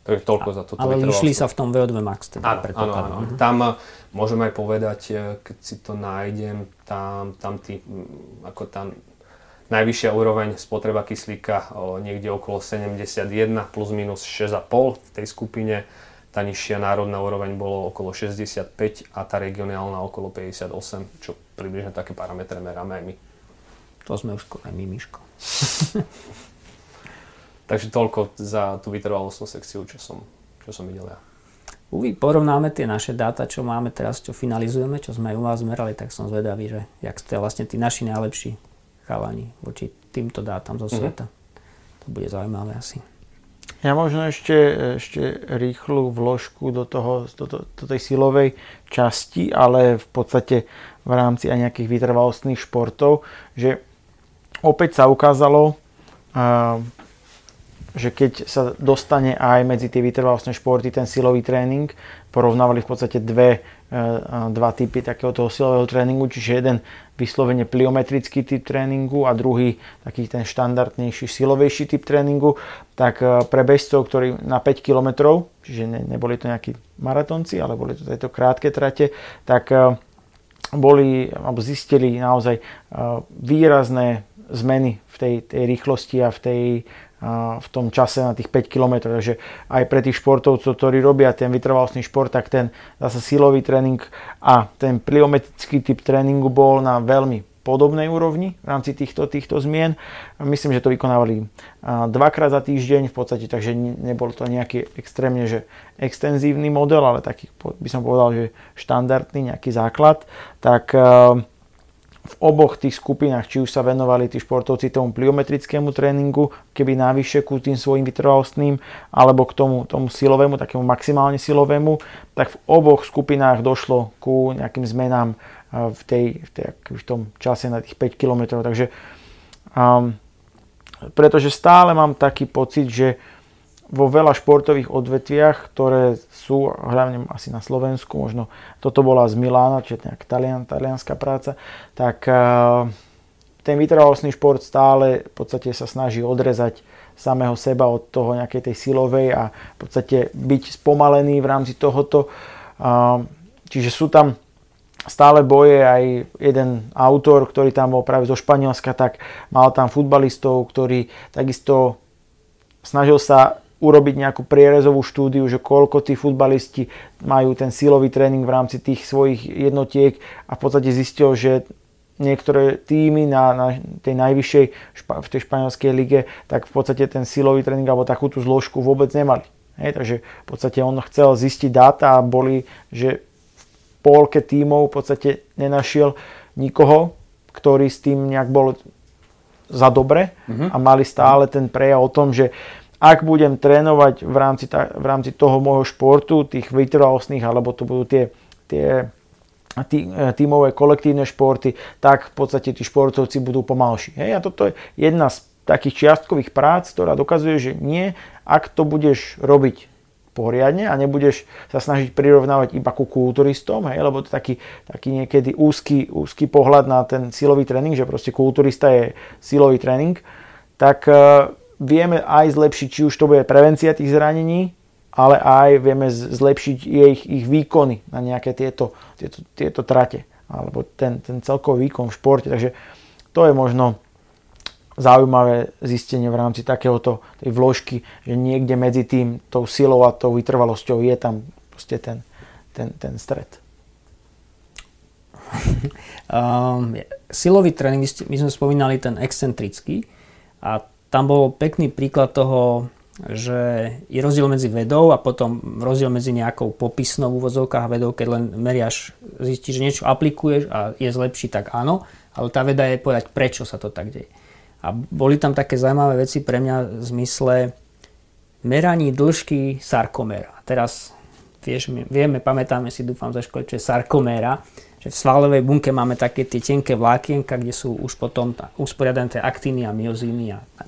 Takže toľko za toto Ale vyšli sa v tom VO2 Max teda áno, áno, áno. Mhm. Tam eh, môžem aj povedať, eh, keď si to nájdem, tam, tam tý, mm, ako tam najvyššia úroveň spotreba kyslíka o, niekde okolo 71 plus minus 6,5 v tej skupine. Tá nižšia národná úroveň bolo okolo 65 a tá regionálna okolo 58, čo približne také parametre meráme aj my. To sme už skoro aj my, Miško. Takže toľko za tú vytrvalostnú sekciu, čo som, čo som videl ja. Uvi, porovnáme tie naše dáta, čo máme teraz, čo finalizujeme, čo sme aj u vás zmerali, tak som zvedavý, že jak ste vlastne tí naši najlepší chalani voči týmto dátam zo mhm. sveta. Mm-hmm. To bude zaujímavé asi. Ja možno ešte, ešte rýchlu vložku do, toho, do, do, do tej silovej časti, ale v podstate v rámci aj nejakých vytrvalostných športov, že opäť sa ukázalo, že keď sa dostane aj medzi tie vytrvalostné športy ten silový tréning, porovnávali v podstate dve, e, dva typy takého silového tréningu, čiže jeden vyslovene pliometrický typ tréningu a druhý taký ten štandardnejší silovejší typ tréningu, tak e, pre bežcov, ktorí na 5 km, čiže ne, neboli to nejakí maratonci, ale boli to tieto krátke trate, tak e, boli, alebo zistili naozaj výrazné zmeny v tej, tej rýchlosti a v tej v tom čase na tých 5 km. Takže aj pre tých športovcov, ktorí robia ten vytrvalostný šport, tak ten zase silový tréning a ten pliometrický typ tréningu bol na veľmi podobnej úrovni v rámci týchto, týchto zmien. Myslím, že to vykonávali dvakrát za týždeň v podstate, takže nebol to nejaký extrémne že extenzívny model, ale taký by som povedal, že štandardný nejaký základ. Tak v oboch tých skupinách, či už sa venovali tí športovci tomu pliometrickému tréningu, keby návyššie ku tým svojim vytrvalostným, alebo k tomu, tomu silovému, takému maximálne silovému, tak v oboch skupinách došlo ku nejakým zmenám v, tej, v, tej, v tom čase na tých 5 km. Takže um, pretože stále mám taký pocit, že vo veľa športových odvetviach, ktoré sú hlavne asi na Slovensku, možno toto bola z Milána, čiže nejak talian, talianská práca, tak uh, ten vytrvalostný šport stále v podstate sa snaží odrezať samého seba od toho nejakej tej silovej a v podstate byť spomalený v rámci tohoto. Uh, čiže sú tam stále boje aj jeden autor, ktorý tam bol práve zo Španielska, tak mal tam futbalistov, ktorý takisto snažil sa urobiť nejakú prierezovú štúdiu, že koľko tí futbalisti majú ten silový tréning v rámci tých svojich jednotiek a v podstate zistil, že niektoré týmy na, na tej najvyššej v tej španielskej lige, tak v podstate ten silový tréning alebo takúto zložku vôbec nemali. Hej, takže v podstate on chcel zistiť dáta a boli, že v polke tímov v podstate nenašiel nikoho, ktorý s tým nejak bol za dobre mm-hmm. a mali stále ten prejav o tom, že ak budem trénovať v rámci, v rámci toho môjho športu, tých vytrvalostných, alebo to budú tie, tie tí, e, tímové kolektívne športy, tak v podstate tí športovci budú pomalší. Hej? A toto je jedna z takých čiastkových prác, ktorá dokazuje, že nie, ak to budeš robiť poriadne a nebudeš sa snažiť prirovnávať iba ku kulturistom, hej, lebo to je taký, taký niekedy úzky, úzky pohľad na ten silový tréning, že proste kulturista je silový tréning, tak e, vieme aj zlepšiť, či už to bude prevencia tých zranení, ale aj vieme zlepšiť ich, ich výkony na nejaké tieto, tieto, tieto trate alebo ten, ten celkový výkon v športe. Takže to je možno zaujímavé zistenie v rámci takéhoto tej vložky, že niekde medzi tým, tou silou a tou vytrvalosťou je tam proste ten, ten, ten stred. um, silový tréning, my sme spomínali ten excentrický a tam bol pekný príklad toho, že je rozdiel medzi vedou a potom rozdiel medzi nejakou popisnou v úvozovkách vedou, keď len meriaš, zistíš, že niečo aplikuješ a je zlepší, tak áno, ale tá veda je povedať, prečo sa to tak deje. A boli tam také zaujímavé veci pre mňa v zmysle meraní dĺžky sarkoméra. Teraz vieš, vieme, pamätáme si, dúfam, za školy, čo je sarkoméra, že v svalovej bunke máme také tie tenké vlákienka, kde sú už potom usporiadané tie aktíny a myozíny a, a.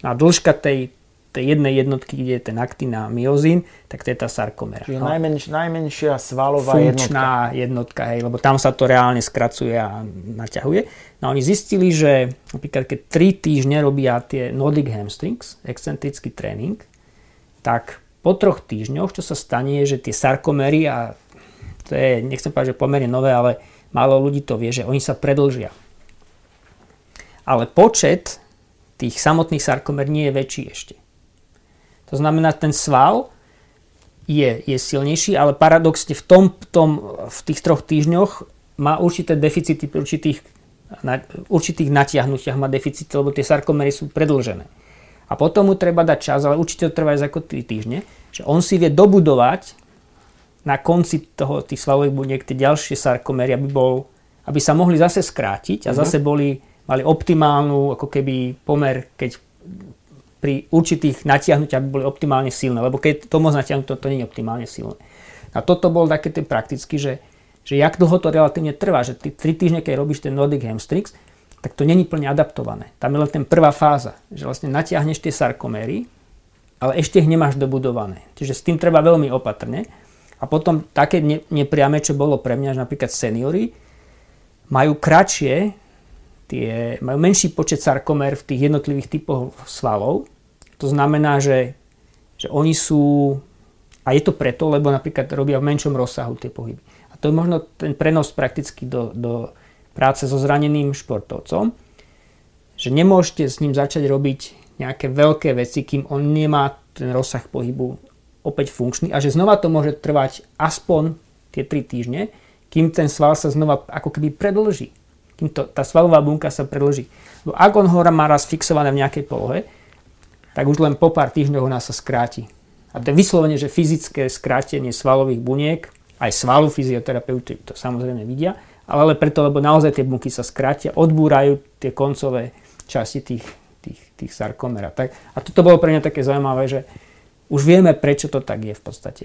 A dĺžka tej, tej jednej jednotky, kde je ten aktín a myozín, tak to je tá sarkomera. Čiže no. najmenš, najmenšia svalová Funkčná jednotka. jednotka, hej, lebo tam sa to reálne skracuje a naťahuje. No oni zistili, že napríklad keď 3 týždne robia tie Nordic hamstrings, excentrický tréning, tak po troch týždňoch, čo sa stane, je, že tie sarkomery, a to je, nechcem povedať, že pomerne nové, ale málo ľudí to vie, že oni sa predlžia. Ale počet tých samotných sarkomer nie je väčší ešte. To znamená, ten sval je, je silnejší, ale paradoxne v, tom, tom, v tých troch týždňoch má určité deficity pri určitých, na, určitých natiahnutiach má deficity, lebo tie sarkomery sú predlžené. A potom mu treba dať čas, ale určite to trvá aj ako 3 týždne, že on si vie dobudovať na konci toho, tých svalových buniek tie ďalšie sarkomery, aby, bol, aby sa mohli zase skrátiť a mm-hmm. zase boli, mali optimálnu ako keby pomer, keď pri určitých natiahnutiach by boli optimálne silné, lebo keď to môcť natiahnuť, to, to nie je optimálne silné. A toto bol také ten prakticky, že, že jak dlho to relatívne trvá, že ty 3 týždne, keď robíš ten Nordic hamstrings, tak to není plne adaptované. Tam je len ten prvá fáza, že vlastne natiahneš tie sarkoméry, ale ešte ich nemáš dobudované. Čiže s tým treba veľmi opatrne. A potom také nepriame, čo bolo pre mňa, že napríklad seniory majú kratšie tie, majú menší počet sarkomer v tých jednotlivých typoch svalov. To znamená, že, že oni sú, a je to preto, lebo napríklad robia v menšom rozsahu tie pohyby. A to je možno ten prenos prakticky do, do práce so zraneným športovcom, že nemôžete s ním začať robiť nejaké veľké veci, kým on nemá ten rozsah pohybu opäť funkčný a že znova to môže trvať aspoň tie 3 týždne, kým ten sval sa znova ako keby predlží kým to, tá svalová bunka sa predlží. Lebo ak on hora má raz fixované v nejakej polohe, tak už len po pár týždňoch ona sa skráti. A to je vyslovene, že fyzické skrátenie svalových buniek, aj svalu fyzioterapeuty to samozrejme vidia, ale preto, lebo naozaj tie bunky sa skrátia, odbúrajú tie koncové časti tých, tých, tých sarkomer. Tak, a toto bolo pre mňa také zaujímavé, že už vieme, prečo to tak je v podstate.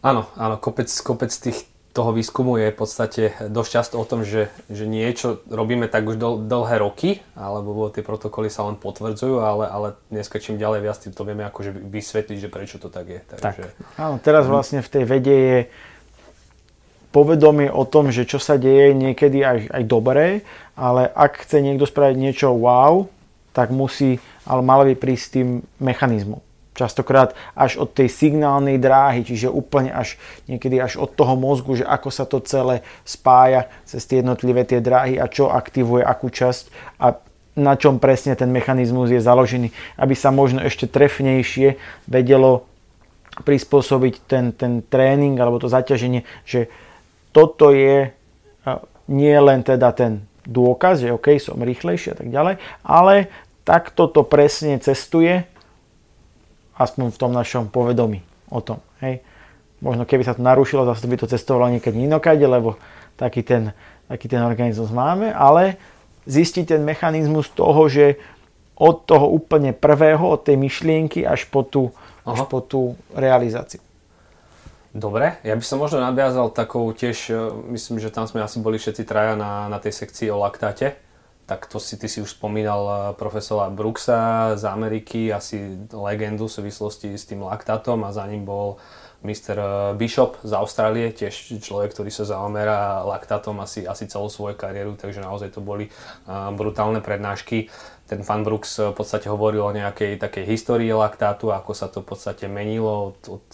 Áno, áno, kopec, kopec tých, toho výskumu je v podstate dosť často o tom, že, že niečo robíme tak už dl, dlhé roky, alebo tie protokoly sa len potvrdzujú, ale, ale dneska čím ďalej viac to vieme akože vysvetliť, že prečo to tak je. Takže... Tak. Áno, teraz vlastne v tej vede je povedomie o tom, že čo sa deje niekedy aj, aj dobré, ale ak chce niekto spraviť niečo wow, tak musí, ale malo by prísť tým mechanizmom. Častokrát až od tej signálnej dráhy, čiže úplne až niekedy až od toho mozgu, že ako sa to celé spája cez tie jednotlivé tie dráhy a čo aktivuje akú časť a na čom presne ten mechanizmus je založený, aby sa možno ešte trefnejšie vedelo prispôsobiť ten, ten tréning alebo to zaťaženie, že toto je nie len teda ten dôkaz, že OK, som rýchlejší a tak ďalej, ale takto to presne cestuje aspoň v tom našom povedomí o tom. Hej. Možno keby sa to narušilo, zase by to cestovalo niekedy inokade, lebo taký ten, taký ten organizmus máme, ale zistiť ten mechanizmus toho, že od toho úplne prvého, od tej myšlienky až po tú, až po tú realizáciu. Dobre, ja by som možno nadviazal takou tiež, e, myslím, že tam sme asi boli všetci traja na, na tej sekcii o laktáte tak to si, ty si už spomínal eh, profesora Brooksa z Ameriky, asi legendu v súvislosti s tým laktátom a za ním bol Mr. Eh, Bishop z Austrálie, tiež človek, ktorý sa zaomerá laktátom asi, asi celú svoju kariéru, takže naozaj to boli uh, brutálne prednášky. Ten Fan Brooks v podstate hovoril o nejakej takej histórii laktátu, ako sa to v podstate menilo od, od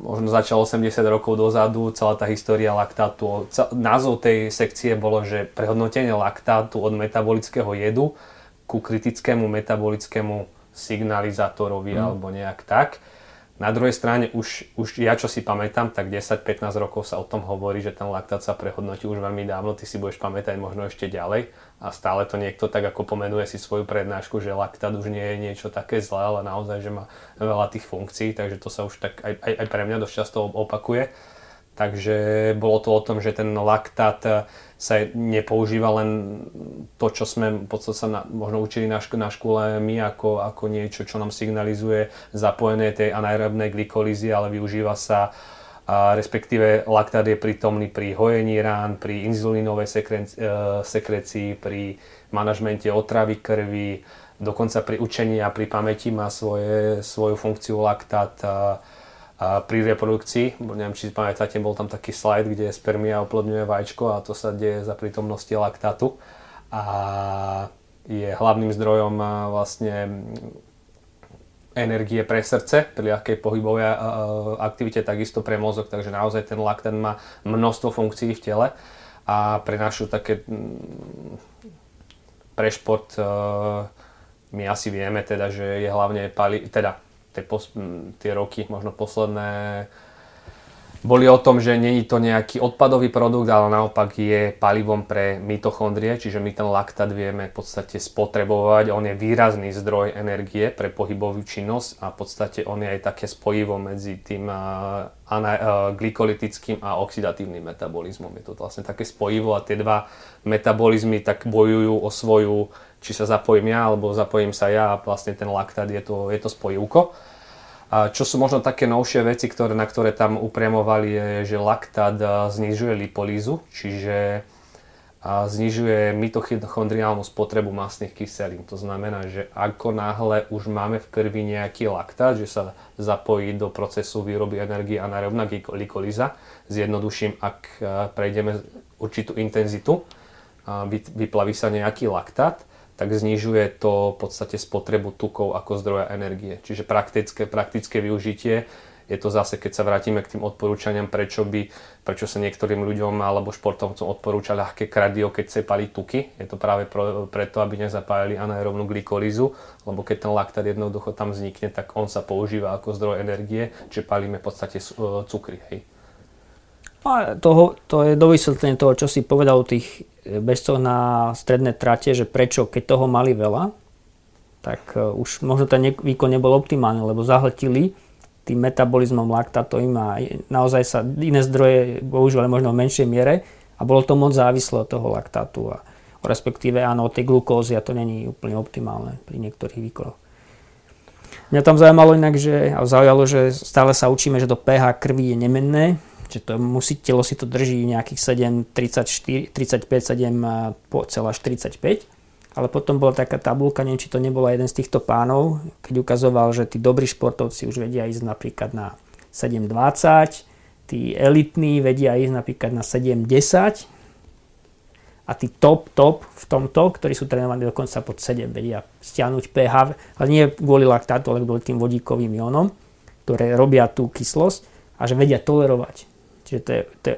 možno začal 80 rokov dozadu, celá tá história laktátu. Názov tej sekcie bolo, že prehodnotenie laktátu od metabolického jedu ku kritickému metabolickému signalizátorovi mm. alebo nejak tak. Na druhej strane už, už ja čo si pamätám, tak 10-15 rokov sa o tom hovorí, že ten laktát sa prehodnotí už veľmi dávno, ty si budeš pamätať možno ešte ďalej a stále to niekto tak ako pomenuje si svoju prednášku, že laktát už nie je niečo také zlé, ale naozaj, že má veľa tých funkcií, takže to sa už tak aj, aj, aj pre mňa dosť často opakuje. Takže bolo to o tom, že ten laktát sa nepoužíva len to, čo sme sa na, možno učili na, šk- na škole my ako, ako niečo, čo nám signalizuje zapojené tej anaerobnej glykolízy, ale využíva sa a respektíve laktát je prítomný pri hojení rán, pri inzulínovej eh, sekrecii, pri manažmente otravy krvi, dokonca pri učení a pri pamäti má svoje, svoju funkciu laktát. A, a pri reprodukcii, neviem, či pamätáte, bol tam taký slide, kde spermia oplodňuje vajíčko a to sa deje za prítomnosti laktátu a je hlavným zdrojom vlastne energie pre srdce, pri ľahkej pohybovej aktivite, takisto pre mozog, takže naozaj ten laktát má množstvo funkcií v tele. A pre našu také pre šport my asi vieme teda, že je hlavne pali, teda tie, pos- tie roky, možno posledné, boli o tom, že není to nejaký odpadový produkt, ale naopak je palivom pre mitochondrie, čiže my ten laktát vieme v podstate spotrebovať. On je výrazný zdroj energie pre pohybovú činnosť a v podstate on je aj také spojivo medzi tým glykolytickým a oxidatívnym metabolizmom. Je to vlastne také spojivo a tie dva metabolizmy tak bojujú o svoju či sa zapojím ja, alebo zapojím sa ja a vlastne ten laktát je to, je to spojivko. A čo sú možno také novšie veci, ktoré, na ktoré tam upriamovali, je, že laktát znižuje lipolízu, čiže znižuje mitochondriálnu spotrebu masných kyselín. To znamená, že ako náhle už máme v krvi nejaký laktát, že sa zapojí do procesu výroby energie anaerobná glykolíza, zjednoduším, ak prejdeme určitú intenzitu, vyplaví sa nejaký laktát, tak znižuje to v podstate spotrebu tukov ako zdroja energie. Čiže praktické, praktické využitie je to zase, keď sa vrátime k tým odporúčaniam, prečo, by, prečo sa niektorým ľuďom alebo športovcom odporúča ľahké kardio, keď cepali tuky. Je to práve preto, aby nezapájali anaerobnú glykolízu, lebo keď ten laktát jednoducho tam vznikne, tak on sa používa ako zdroj energie, čiže palíme v podstate e, cukry. Hej. A toho, to je do vysvetlenia toho, čo si povedal o tých bežcov na stredné trate, že prečo, keď toho mali veľa, tak e, už možno ten výkon nebol optimálny, lebo zahltili tým metabolizmom laktátovým a naozaj sa iné zdroje používali možno v menšej miere a bolo to moc závislé od toho laktátu a respektíve áno, od tej glukózy a to není úplne optimálne pri niektorých výkonoch. Mňa tam zaujímalo inak, že, a zaujalo, že stále sa učíme, že to pH krvi je nemenné, že to musí, telo si to drží nejakých 7, 34, 35, 7, celá 45. Ale potom bola taká tabulka, neviem, či to nebola jeden z týchto pánov, keď ukazoval, že tí dobrí športovci už vedia ísť napríklad na 7,20, tí elitní vedia ísť napríklad na 7,10 a tí top, top v tomto, ktorí sú trénovaní dokonca pod 7, vedia stiahnuť pH, ale nie kvôli laktátu, ale kvôli tým vodíkovým jónom, ktoré robia tú kyslosť a že vedia tolerovať Čiže to je, to je,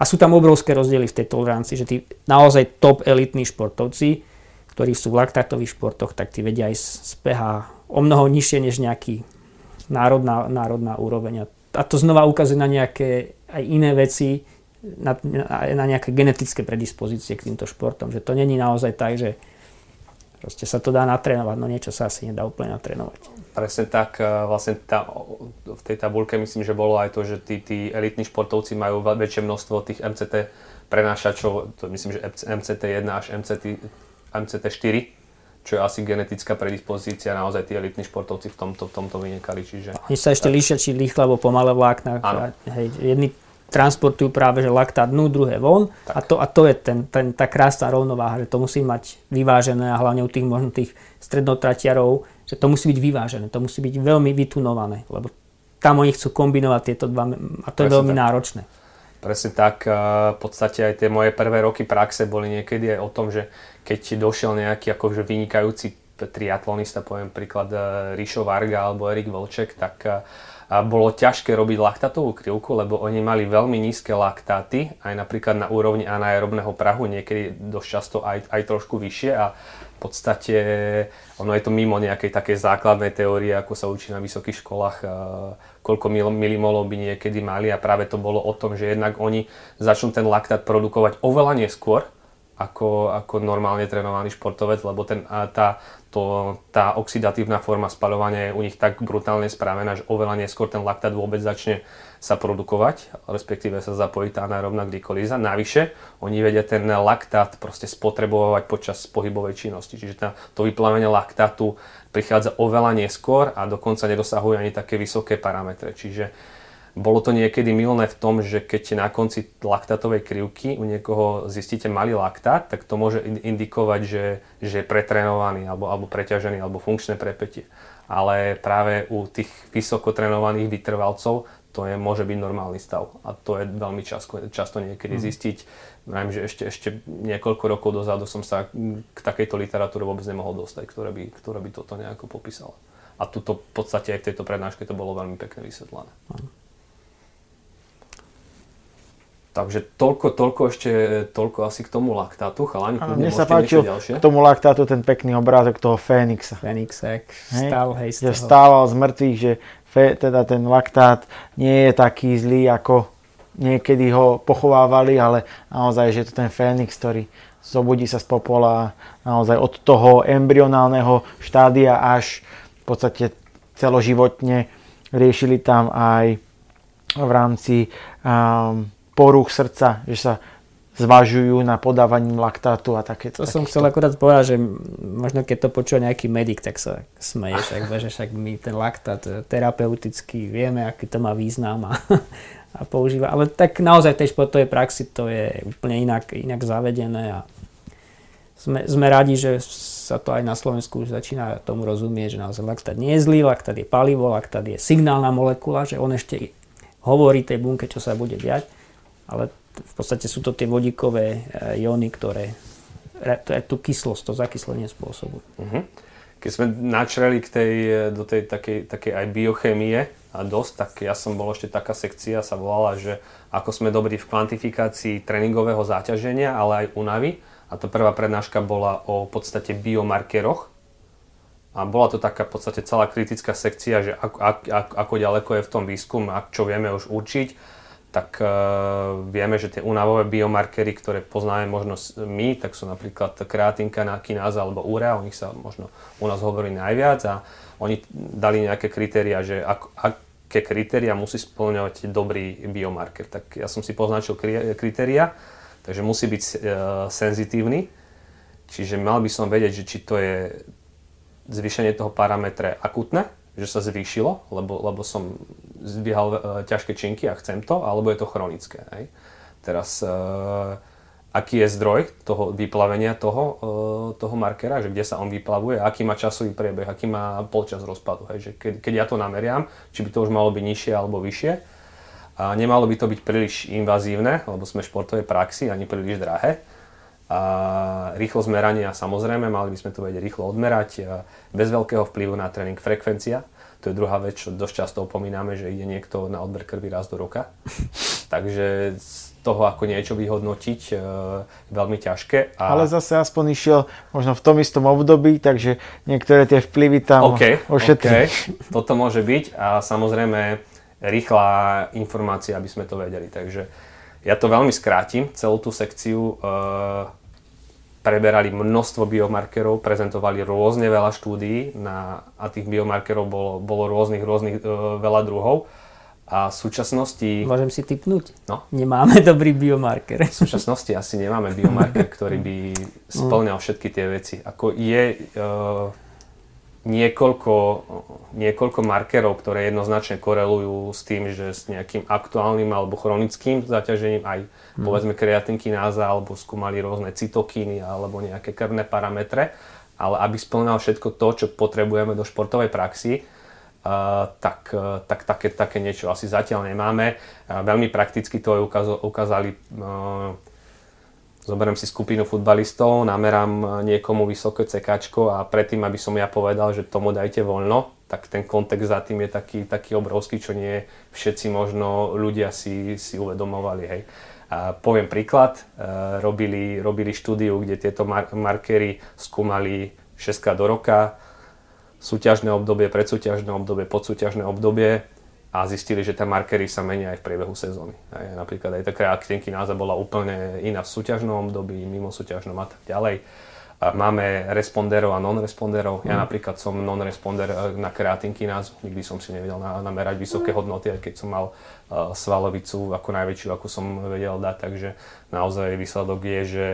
a sú tam obrovské rozdiely v tej tolerancii, že tí naozaj top elitní športovci, ktorí sú v laktátových športoch, tak tí vedia aj z pH o mnoho nižšie než nejaký národná, národná úroveň. A to znova ukazuje na nejaké aj iné veci, na, na nejaké genetické predispozície k týmto športom. Že to není naozaj tak, že Proste sa to dá natrénovať, no niečo sa asi nedá úplne natrénovať. Presne tak, e, vlastne tá, v tej tabulke myslím, že bolo aj to, že tí, tí elitní športovci majú väčšie množstvo tých MCT prenášačov, to myslím, že MCT1 až MCT, MCT4, čo je asi genetická predispozícia, naozaj tí elitní športovci v tomto, v tomto vynikali. Čiže, Oni sa ešte líšia, či rýchle alebo pomalé vlákna. Hej, jedni transportujú práve že laktát dnu, druhé von a to, a to je ten, ten, tá krásna rovnováha, že to musí mať vyvážené a hlavne u tých možno tých strednotratiarov, že to musí byť vyvážené, to musí byť veľmi vytunované, lebo tam oni chcú kombinovať tieto dva a to Presne je veľmi tak. náročné. Presne tak, v podstate aj tie moje prvé roky praxe boli niekedy aj o tom, že keď došiel nejaký akože vynikajúci triatlonista, poviem príklad e, Rišo Varga alebo Erik Vlček, tak a bolo ťažké robiť laktatovú krivku, lebo oni mali veľmi nízke laktáty, aj napríklad na úrovni anaerobného prahu, niekedy dosť často aj, aj trošku vyššie a podstate ono je to mimo nejakej takej základnej teórie, ako sa učí na vysokých školách, koľko milimolov by niekedy mali a práve to bolo o tom, že jednak oni začnú ten laktát produkovať oveľa neskôr, ako, ako normálne trénovaný športovec, lebo ten, tá, to, tá oxidatívna forma spaľovania je u nich tak brutálne spravená, že oveľa neskôr ten laktát vôbec začne sa produkovať, respektíve sa zapojí tá anaerobná glykolíza. Navyše, oni vedia ten laktát proste spotrebovať počas pohybovej činnosti, čiže tá, to vyplavenie laktátu prichádza oveľa neskôr a dokonca nedosahuje ani také vysoké parametre. Čiže bolo to niekedy milné v tom, že keď na konci laktátovej krivky u niekoho zistíte malý laktát, tak to môže indikovať, že, že je pretrenovaný alebo, alebo preťažený alebo funkčné prepätie. Ale práve u tých vysoko trénovaných vytrvalcov to je, môže byť normálny stav. A to je veľmi často, často niekedy mm. zistiť. Viem, že ešte, ešte niekoľko rokov dozadu som sa k takejto literatúre vôbec nemohol dostať, ktorá by, ktorá by toto nejako popísala. A tuto v podstate aj v tejto prednáške to bolo veľmi pekne vysvetlené. Mm. Takže toľko, toľko ešte, toľko asi k tomu laktátu. Chalani, mne sa páčil k tomu laktátu ten pekný obrázok toho Fénixa. Fénix, jak stál, hej, z toho. Že stával z mŕtvych, že fe, teda ten laktát nie je taký zlý, ako niekedy ho pochovávali, ale naozaj, že je to ten Fénix, ktorý zobudí sa z popola naozaj od toho embryonálneho štádia až v podstate celoživotne riešili tam aj v rámci um, poruch srdca, že sa zvažujú na podávaním laktátu a také. To som chcel akorát povedať, že možno keď to počúva nejaký medic, tak sa smeje, však, že však my ten laktát terapeuticky vieme, aký to má význam a, a používa. Ale tak naozaj v tej športovej praxi to je úplne inak, inak zavedené a sme, sme radi, že sa to aj na Slovensku už začína tomu rozumieť, že naozaj laktát nie je zlý, laktát je palivo, laktát je signálna molekula, že on ešte hovorí tej bunke, čo sa bude diať ale v podstate sú to tie vodíkové eh, jóny, ktoré tú kyslosť, to zakyslenie spôsobujú. Uh-huh. Keď sme načreli k tej, eh, do tej takej, takej aj biochémie a dosť, tak ja som bol ešte taká sekcia, sa volala, že ako sme dobrí v kvantifikácii tréningového záťaženia, ale aj únavy. A to prvá prednáška bola o podstate biomarkeroch. A bola to taká v podstate celá kritická sekcia, že ako, ako, ako ďaleko je v tom výskum a čo vieme už určiť tak uh, vieme, že tie únavové biomarkery, ktoré poznáme možno my, tak sú napríklad kreatinka, kináza alebo urea, o nich sa možno u nás hovorí najviac a oni dali nejaké kritéria, že ak, aké kritéria musí splňovať dobrý biomarker. Tak ja som si poznačil kritéria, takže musí byť uh, senzitívny, čiže mal by som vedieť, že či to je zvýšenie toho parametre akutné, že sa zvýšilo, lebo, lebo som zdvíhal uh, ťažké činky a chcem to, alebo je to chronické. Hej. Teraz, uh, aký je zdroj toho vyplavenia toho, uh, toho markera, že kde sa on vyplavuje, aký má časový priebeh, aký má polčas rozpadu. Hej. Že keď, keď ja to nameriam, či by to už malo byť nižšie alebo vyššie. A nemalo by to byť príliš invazívne, lebo sme v športovej praxi, ani príliš drahé. A rýchlo zmerania samozrejme, mali by sme to vedieť rýchlo odmerať, bez veľkého vplyvu na tréning frekvencia. To je druhá vec, čo dosť často opomíname, že ide niekto na odber krvi raz do roka. Takže z toho ako niečo vyhodnotiť e, veľmi ťažké. A... Ale zase aspoň išiel možno v tom istom období, takže niektoré tie vplyvy tam okay, ošetrí. Okay. Toto môže byť a samozrejme rýchla informácia, aby sme to vedeli. Takže ja to veľmi skrátim, celú tú sekciu. E, preberali množstvo biomarkerov, prezentovali rôzne veľa štúdií na, a tých biomarkerov bolo, bolo rôznych, rôznych e, veľa druhov. A v súčasnosti... Môžem si typnúť? No? Nemáme dobrý biomarker. V súčasnosti asi nemáme biomarker, ktorý by splňal všetky tie veci. Ako je... E, niekoľko, niekoľko markerov, ktoré jednoznačne korelujú s tým, že s nejakým aktuálnym alebo chronickým zaťažením aj mm. povedzme kreatinkináza alebo skúmali rôzne cytokíny alebo nejaké krvné parametre, ale aby splňal všetko to, čo potrebujeme do športovej praxi, Uh, tak, uh, tak také, také niečo asi zatiaľ nemáme. Uh, veľmi prakticky to aj ukázali, zoberiem si skupinu futbalistov, namerám niekomu vysoké cekačko a predtým, aby som ja povedal, že tomu dajte voľno, tak ten kontext za tým je taký, taký obrovský, čo nie všetci možno ľudia si, si uvedomovali. Hej. A poviem príklad, e, robili, robili štúdiu, kde tieto mar- markery skúmali 6 do roka, súťažné obdobie, predsúťažné obdobie, podsúťažné obdobie a zistili, že tie markery sa menia aj v priebehu sezóny. Aj, napríklad aj taká aktinky náza bola úplne iná v súťažnom období, mimo súťažnom a tak ďalej. Máme responderov a non-responderov. Ja mhm. napríklad som non-responder eh, na kreatinkinázu. Nikdy som si nevedel namerať vysoké hodnoty, aj keď som mal uh, svalovicu ako najväčšiu, ako som vedel dať. Takže naozaj výsledok je, že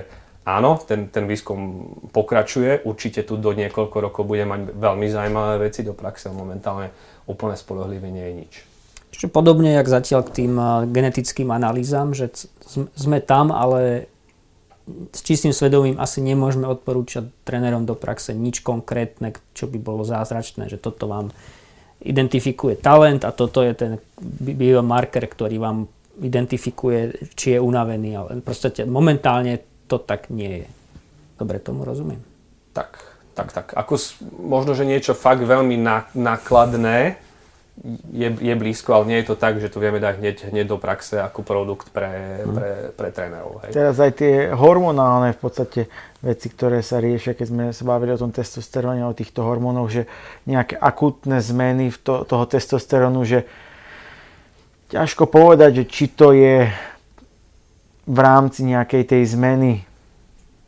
áno, ten, ten výskum pokračuje. Určite tu do niekoľko rokov bude mať veľmi zaujímavé veci do praxe, momentálne úplne spolehlivé nie je nič. Čiže podobne, jak zatiaľ k tým eh, genetickým analýzam, že sme tam, ale s čistým svedomím asi nemôžeme odporúčať trénerom do praxe nič konkrétne, čo by bolo zázračné, že toto vám identifikuje talent a toto je ten biomarker, ktorý vám identifikuje, či je unavený, ale proste momentálne to tak nie je. Dobre tomu rozumiem. Tak, tak, tak. Ako možno, že niečo fakt veľmi nákladné, je, je blízko, ale nie je to tak, že to vieme dať hneď, hneď do praxe ako produkt pre, hm. pre, pre trénerov. Hej. Teraz aj tie hormonálne v podstate veci, ktoré sa riešia, keď sme sa bavili o tom testosteróne, o týchto hormónoch, že nejaké akutné zmeny v to, toho testosterónu, že ťažko povedať, že či to je v rámci nejakej tej zmeny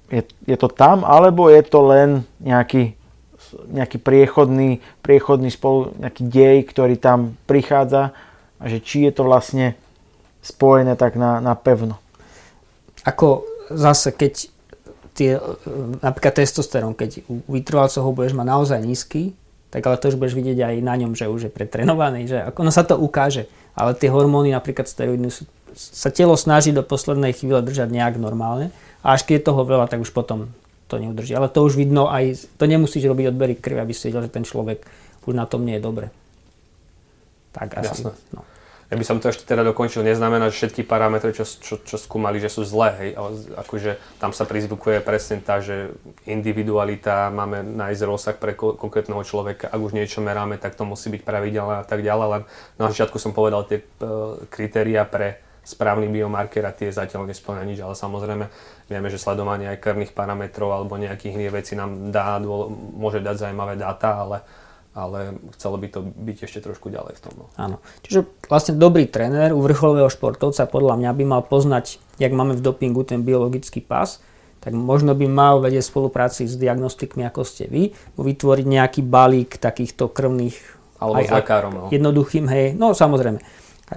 je, je to tam, alebo je to len nejaký nejaký priechodný, priechodný spolu, nejaký dej, ktorý tam prichádza a že či je to vlastne spojené tak na, na pevno. Ako zase, keď tie, napríklad testosterón, keď vytrvalcov ho budeš mať naozaj nízky, tak ale to už budeš vidieť aj na ňom, že už je pretrenovaný, že ako no sa to ukáže. Ale tie hormóny, napríklad steroidné, sú, sa telo snaží do poslednej chvíle držať nejak normálne a až keď je toho veľa, tak už potom to neudrží. Ale to už vidno aj, to nemusíš robiť odbery krvi, aby si videl, že ten človek už na tom nie je dobre. Tak asi. Jasné. No. Ja by som to ešte teda dokončil, neznamená, že všetky parametre, čo, čo, čo skúmali, že sú zlé, hej, ale akože tam sa prizvukuje presne tá, že individualita, máme nájsť rozsah pre konkrétneho človeka, ak už niečo meráme, tak to musí byť pravidelné a tak ďalej, len na začiatku som povedal tie uh, kritéria pre správny biomarker a tie zatiaľ nesplňa nič, ale samozrejme vieme, že sledovanie aj krvných parametrov alebo nejakých iných vecí nám dá, môže dať zaujímavé dáta, ale, ale chcelo by to byť ešte trošku ďalej v tom. No. Áno. Čiže vlastne dobrý tréner u vrcholového športovca podľa mňa by mal poznať, jak máme v dopingu ten biologický pas, tak možno by mal vedieť spolupráci s diagnostikmi, ako ste vy, vytvoriť nejaký balík takýchto krvných... Alebo aj, s lekárom. No. Jednoduchým, hej, no samozrejme,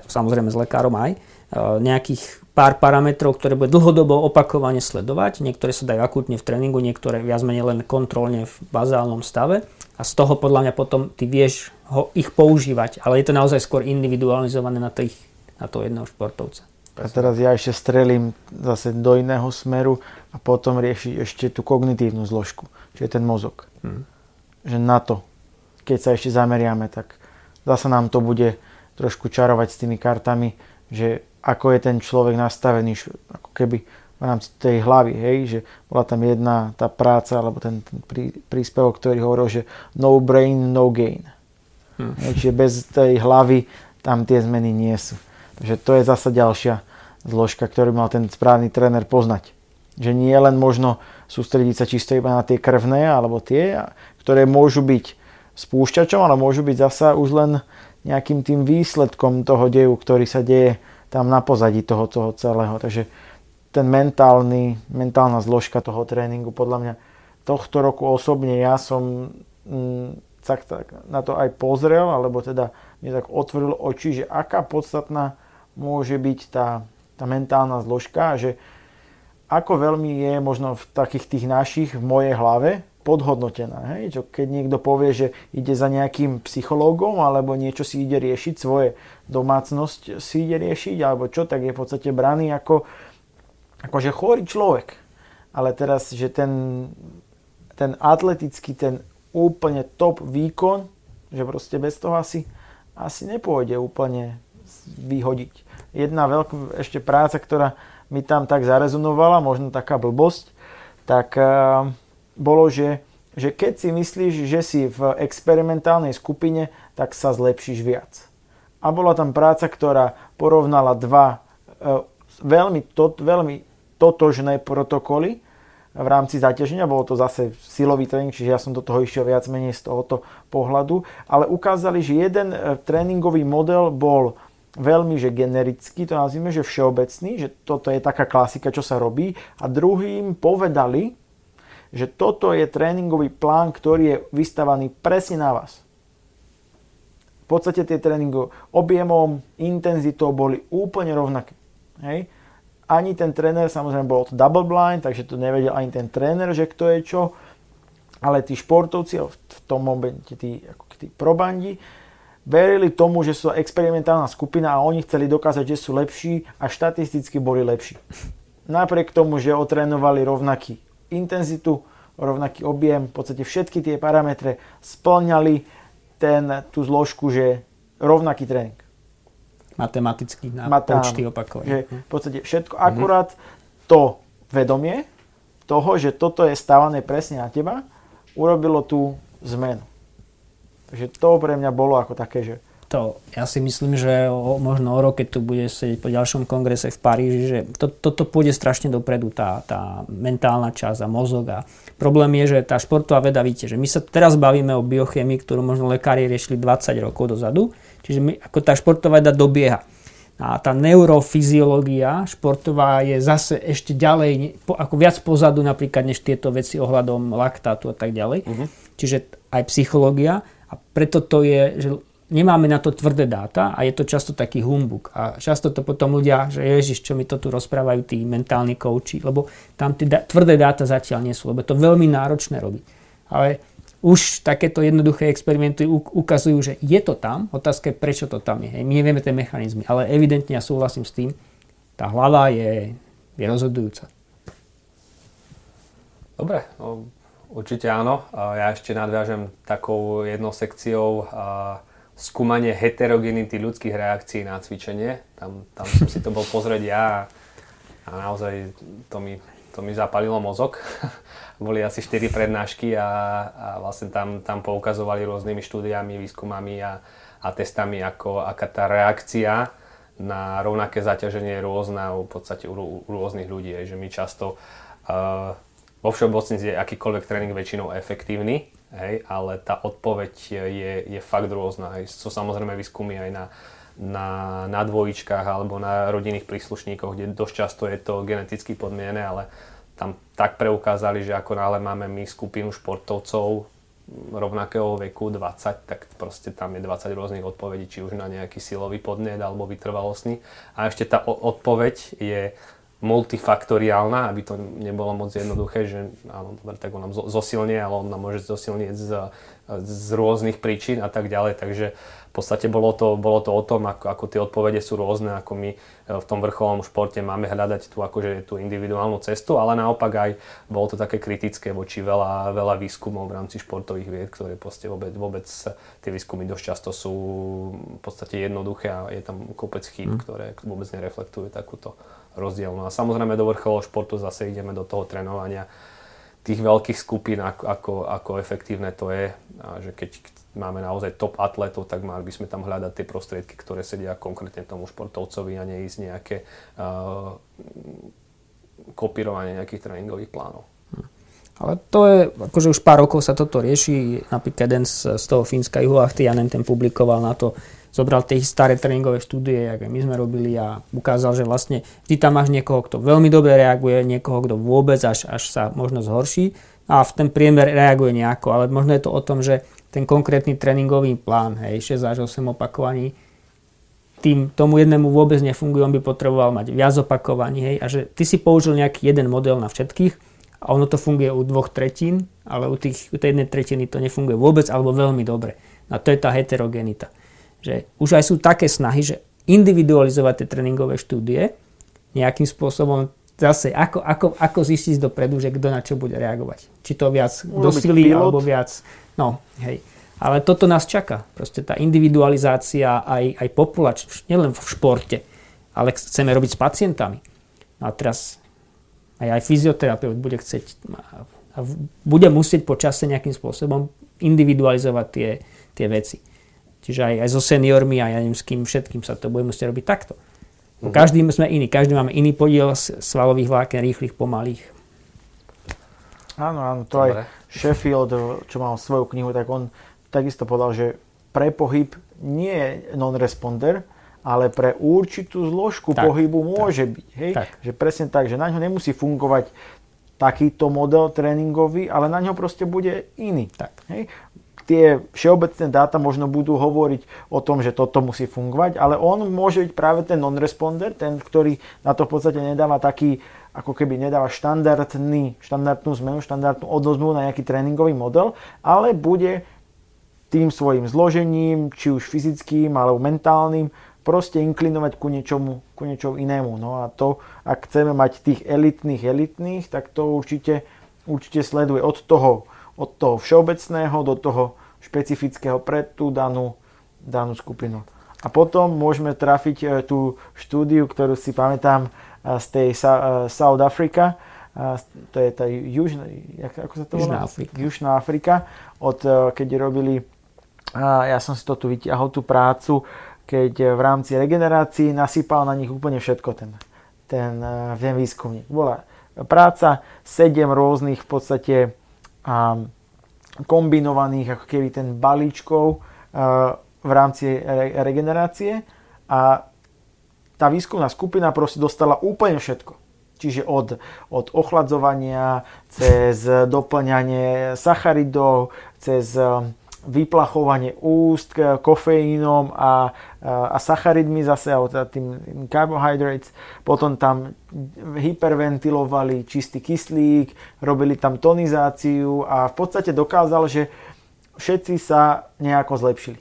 samozrejme s lekárom aj, nejakých pár parametrov, ktoré bude dlhodobo opakovane sledovať. Niektoré sa dajú akútne v tréningu, niektoré viac menej len kontrolne v bazálnom stave. A z toho podľa mňa potom ty vieš ho, ich používať, ale je to naozaj skôr individualizované na, tých, na toho jedného športovca. A teraz ja ešte strelím zase do iného smeru a potom riešiť ešte tú kognitívnu zložku, čiže ten mozog. Hmm. Že na to, keď sa ešte zameriame, tak zase nám to bude trošku čarovať s tými kartami, že ako je ten človek nastavený, ako keby v rámci tej hlavy, hej, že bola tam jedna tá práca, alebo ten, ten prí, príspevok, ktorý hovoril, že no brain, no gain. Hm. Hej, čiže bez tej hlavy tam tie zmeny nie sú. Takže to je zasa ďalšia zložka, ktorú mal ten správny tréner poznať. Že nie len možno sústrediť sa čisto iba na tie krvné, alebo tie, ktoré môžu byť spúšťačom, ale môžu byť zasa už len nejakým tým výsledkom toho deju, ktorý sa deje tam na pozadí toho, toho celého. Takže ten mentálny, mentálna zložka toho tréningu podľa mňa tohto roku osobne ja som mm, tak, tak na to aj pozrel, alebo teda mi tak otvoril oči, že aká podstatná môže byť tá, tá mentálna zložka, že ako veľmi je možno v takých tých našich, v mojej hlave, podhodnotená. Hej? Čo keď niekto povie, že ide za nejakým psychológom alebo niečo si ide riešiť, svoje domácnosť si ide riešiť alebo čo, tak je v podstate braný ako akože chorý človek. Ale teraz, že ten, ten atletický, ten úplne top výkon, že proste bez toho asi, asi nepôjde úplne vyhodiť. jedna veľká ešte práca, ktorá mi tam tak zarezonovala, možno taká blbosť, tak uh, bolo, že, že keď si myslíš, že si v experimentálnej skupine, tak sa zlepšíš viac. A bola tam práca, ktorá porovnala dva uh, veľmi, to, veľmi totožné protokoly, v rámci zaťaženia, bolo to zase silový tréning, čiže ja som do toho išiel viac menej z tohoto pohľadu, ale ukázali, že jeden e, tréningový model bol veľmi že generický, to nazvime, že všeobecný, že toto je taká klasika, čo sa robí. A druhým povedali, že toto je tréningový plán, ktorý je vystavaný presne na vás. V podstate tie tréningy objemom, intenzitou boli úplne rovnaké. Hej? ani ten tréner, samozrejme bolo to double blind, takže to nevedel ani ten tréner, že kto je čo, ale tí športovci, v tom momente tí, ako tí probandi, verili tomu, že sú experimentálna skupina a oni chceli dokázať, že sú lepší a štatisticky boli lepší. Napriek tomu, že otrénovali rovnaký intenzitu, rovnaký objem, v podstate všetky tie parametre splňali ten, tú zložku, že rovnaký tréning matematicky na Mat- počty opakovania. V podstate všetko, mm-hmm. akurát to vedomie toho, že toto je stávané presne na teba, urobilo tú zmenu. Takže to pre mňa bolo ako také, že to, ja si myslím, že o, možno o rok, keď tu bude sedieť po ďalšom kongrese v Paríži, že to, toto pôjde strašne dopredu, tá, tá mentálna časť a mozog. A problém je, že tá športová veda, víte, že my sa teraz bavíme o biochemii, ktorú možno lekári riešili 20 rokov dozadu, čiže my, ako tá športová veda dobieha. A tá neurofyziológia športová je zase ešte ďalej, ako viac pozadu napríklad, než tieto veci ohľadom laktátu a tak ďalej. Uh-huh. Čiže aj psychológia. A preto to je, že nemáme na to tvrdé dáta a je to často taký humbuk. A často to potom ľudia, že ježiš, čo mi to tu rozprávajú tí mentálni kouči, lebo tam tie tvrdé dáta zatiaľ nie sú, lebo to veľmi náročné robiť. Ale už takéto jednoduché experimenty ukazujú, že je to tam, otázka je, prečo to tam je. My nevieme tie mechanizmy, ale evidentne ja súhlasím s tým, tá hlava je, je rozhodujúca. Dobre, no, určite áno. Ja ešte nadviažem takou jednou sekciou skúmanie heterogenity ľudských reakcií na cvičenie. Tam, tam som si to bol pozrieť ja a, a naozaj to mi, to mi zapalilo mozog. Boli asi 4 prednášky a, a vlastne tam, tam poukazovali rôznymi štúdiami, výskumami a, a testami, ako, aká tá reakcia na rovnaké zaťaženie je rôzna v podstate u, u rôznych ľudí. Že my často uh, vo všeobecnosti je akýkoľvek tréning väčšinou efektívny, hej, ale tá odpoveď je, je fakt rôzna. Hej. Sú samozrejme výskumy aj na, na, na dvojičkách alebo na rodinných príslušníkoch, kde dosť často je to geneticky podmienené, ale tam tak preukázali, že ako nále máme my skupinu športovcov rovnakého veku 20, tak proste tam je 20 rôznych odpovedí, či už na nejaký silový podnet alebo vytrvalostný. A ešte tá odpoveď je multifaktoriálna, aby to nebolo moc jednoduché, že áno, tak on nám zosilnie, ale on nám môže zosilnieť z, z rôznych príčin a tak ďalej. Takže v podstate bolo to, bolo to o tom, ako, ako tie odpovede sú rôzne, ako my e, v tom vrcholnom športe máme hľadať tú, akože, tú individuálnu cestu, ale naopak aj bolo to také kritické voči veľa, veľa výskumov v rámci športových vied, ktoré vôbec, vôbec tie výskumy dosť často sú v podstate jednoduché a je tam kopec chýb, mm. ktoré vôbec nereflektujú takúto rozdiel. No a samozrejme do vrcholového športu zase ideme do toho trénovania tých veľkých skupín, ako, ako, ako efektívne to je. A že keď máme naozaj top atletov, tak mali by sme tam hľadať tie prostriedky, ktoré sedia konkrétne tomu športovcovi a neísť nejaké uh, kopírovanie nejakých tréningových plánov. Ale to je, akože už pár rokov sa toto rieši. Napríklad jeden z, z toho Fínska Juho Ahtianen ten publikoval na to zobral tie staré tréningové štúdie, aké my sme robili a ukázal, že vlastne vždy tam máš niekoho, kto veľmi dobre reaguje, niekoho, kto vôbec až, až sa možno zhorší a v ten priemer reaguje nejako, ale možno je to o tom, že ten konkrétny tréningový plán, hej, 6 až 8 opakovaní, tým tomu jednému vôbec nefunguje, on by potreboval mať viac opakovaní, hej, a že ty si použil nejaký jeden model na všetkých a ono to funguje u dvoch tretín, ale u, tých, u tej jednej tretiny to nefunguje vôbec alebo veľmi dobre. A to je tá heterogenita že už aj sú také snahy, že individualizovať tie tréningové štúdie nejakým spôsobom zase ako, ako, ako zistiť dopredu, že kto na čo bude reagovať. Či to viac dosilí alebo viac... No, hej. Ale toto nás čaká. Proste tá individualizácia aj, aj populač, nielen v športe, ale chceme robiť s pacientami. No a teraz aj, aj fyzioterapeut bude chcieť a bude musieť počasie nejakým spôsobom individualizovať tie, tie veci. Čiže aj, aj so seniormi a ja neviem s kým všetkým sa to bude musieť robiť takto. Uh-huh. Každý sme iný, každý máme iný podiel svalových vláken, rýchlych, pomalých. Áno, áno, to Dobre. aj Sheffield, čo mal svoju knihu, tak on takisto povedal, že pre pohyb nie je non-responder, ale pre určitú zložku tak, pohybu môže tak, byť. Hej? Tak. Že presne tak, že na ňo nemusí fungovať takýto model tréningový, ale na ňo proste bude iný. Tak. Hej? Tie všeobecné dáta možno budú hovoriť o tom, že toto musí fungovať, ale on môže byť práve ten non-responder, ten, ktorý na to v podstate nedáva taký, ako keby nedáva štandardný, štandardnú zmenu, štandardnú odozvu na nejaký tréningový model, ale bude tým svojim zložením, či už fyzickým alebo mentálnym, proste inklinovať ku niečomu, ku niečomu inému. No a to, ak chceme mať tých elitných elitných, tak to určite, určite sleduje od toho, od toho všeobecného do toho špecifického pre tú danú, danú skupinu. A potom môžeme trafiť e, tú štúdiu, ktorú si pamätám e, z tej e, South Africa, to je tá južná, ako sa to volá? Južná Afrika. Južná Afrika, od, keď robili, ja som si to tu vytiahol, tú prácu, keď v rámci regenerácií nasypal na nich úplne všetko ten, ten, ten výskumník. Bola práca, sedem rôznych v podstate um, kombinovaných ako keby ten balíčkov uh, v rámci re- regenerácie a tá výskumná skupina proste dostala úplne všetko. Čiže od, od ochladzovania, cez doplňanie sacharidov, cez vyplachovanie úst kofeínom a, a sacharidmi zase, alebo teda tým carbohydrates. Potom tam hyperventilovali čistý kyslík, robili tam tonizáciu a v podstate dokázal, že všetci sa nejako zlepšili.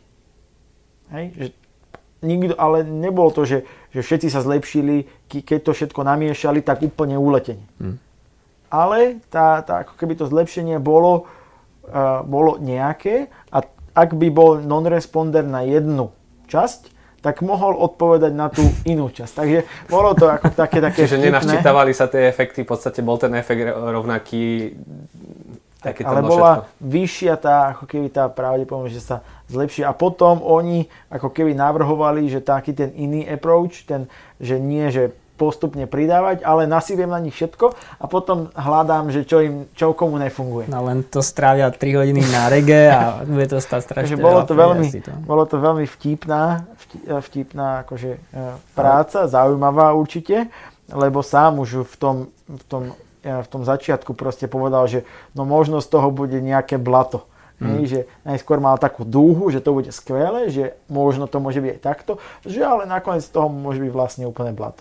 Hej? Že nikto, ale nebolo to, že, že všetci sa zlepšili, keď to všetko namiešali, tak úplne uletenie. Hmm. Ale tá, tá, ako keby to zlepšenie bolo, bolo nejaké a ak by bol non-responder na jednu časť, tak mohol odpovedať na tú inú časť. Takže bolo to ako také, také Čiže nenaščítavali sa tie efekty, v podstate bol ten efekt rovnaký. Tak, ale bola všetko. vyššia tá, ako keby tá pravdepodobnosť, že sa zlepší. A potom oni ako keby navrhovali, že taký ten iný approach, ten, že nie, že postupne pridávať, ale nasyviem na nich všetko a potom hľadám, že čo im, čo komu nefunguje. No len to strávia 3 hodiny na rege a bude to stať strašne bolo to, veľmi, to. bolo to veľmi vtipná, vtipná akože, e, práca, zaujímavá určite, lebo sám už v tom, v tom, e, v tom začiatku proste povedal, že no možno z toho bude nejaké blato. Hmm. že najskôr mal takú dúhu, že to bude skvelé, že možno to môže byť aj takto, že ale nakoniec z toho môže byť vlastne úplne blato.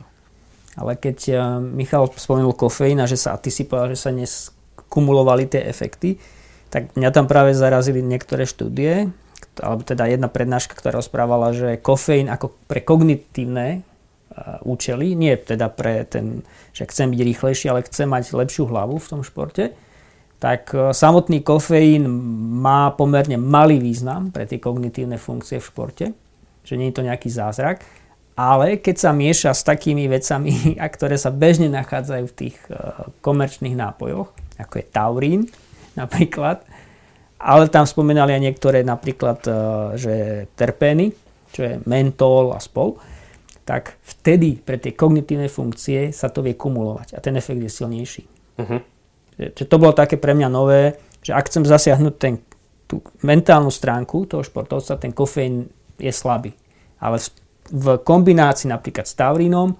Ale keď eh, Michal spomenul kofeín a že sa, a ty si povedal, že sa neskumulovali tie efekty, tak mňa tam práve zarazili niektoré štúdie, alebo teda jedna prednáška, ktorá rozprávala, že kofeín ako pre kognitívne eh, účely, nie teda pre ten, že chcem byť rýchlejší, ale chcem mať lepšiu hlavu v tom športe, tak eh, samotný kofeín má pomerne malý význam pre tie kognitívne funkcie v športe, že nie je to nejaký zázrak ale keď sa mieša s takými vecami, a ktoré sa bežne nachádzajú v tých uh, komerčných nápojoch, ako je taurín napríklad, ale tam spomenali aj niektoré napríklad, uh, že terpény, čo je mentol a spol, tak vtedy pre tie kognitívne funkcie sa to vie kumulovať a ten efekt je silnejší. Uh-huh. Že to bolo také pre mňa nové, že ak chcem zasiahnuť ten, tú mentálnu stránku toho športovca, ten kofeín je slabý. Ale v kombinácii napríklad s taurínom,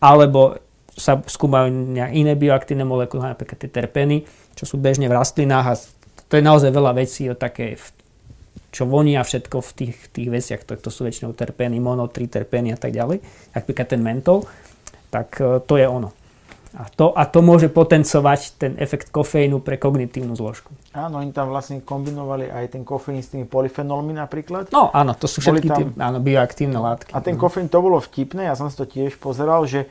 alebo sa skúmajú iné bioaktívne molekuly, napríklad tie terpény, čo sú bežne v rastlinách a to je naozaj veľa vecí o také, čo vonia všetko v tých, tých veciach, to, to sú väčšinou terpény, mono, terpény a tak ďalej, napríklad ten mentol, tak e, to je ono. A to, a to môže potencovať ten efekt kofeínu pre kognitívnu zložku. Áno, oni tam vlastne kombinovali aj ten kofeín s tými polyfenolmi napríklad. No áno, to sú všetky tam, tie áno, bioaktívne látky. A ten kofeín, to bolo vtipné, ja som si to tiež pozeral, že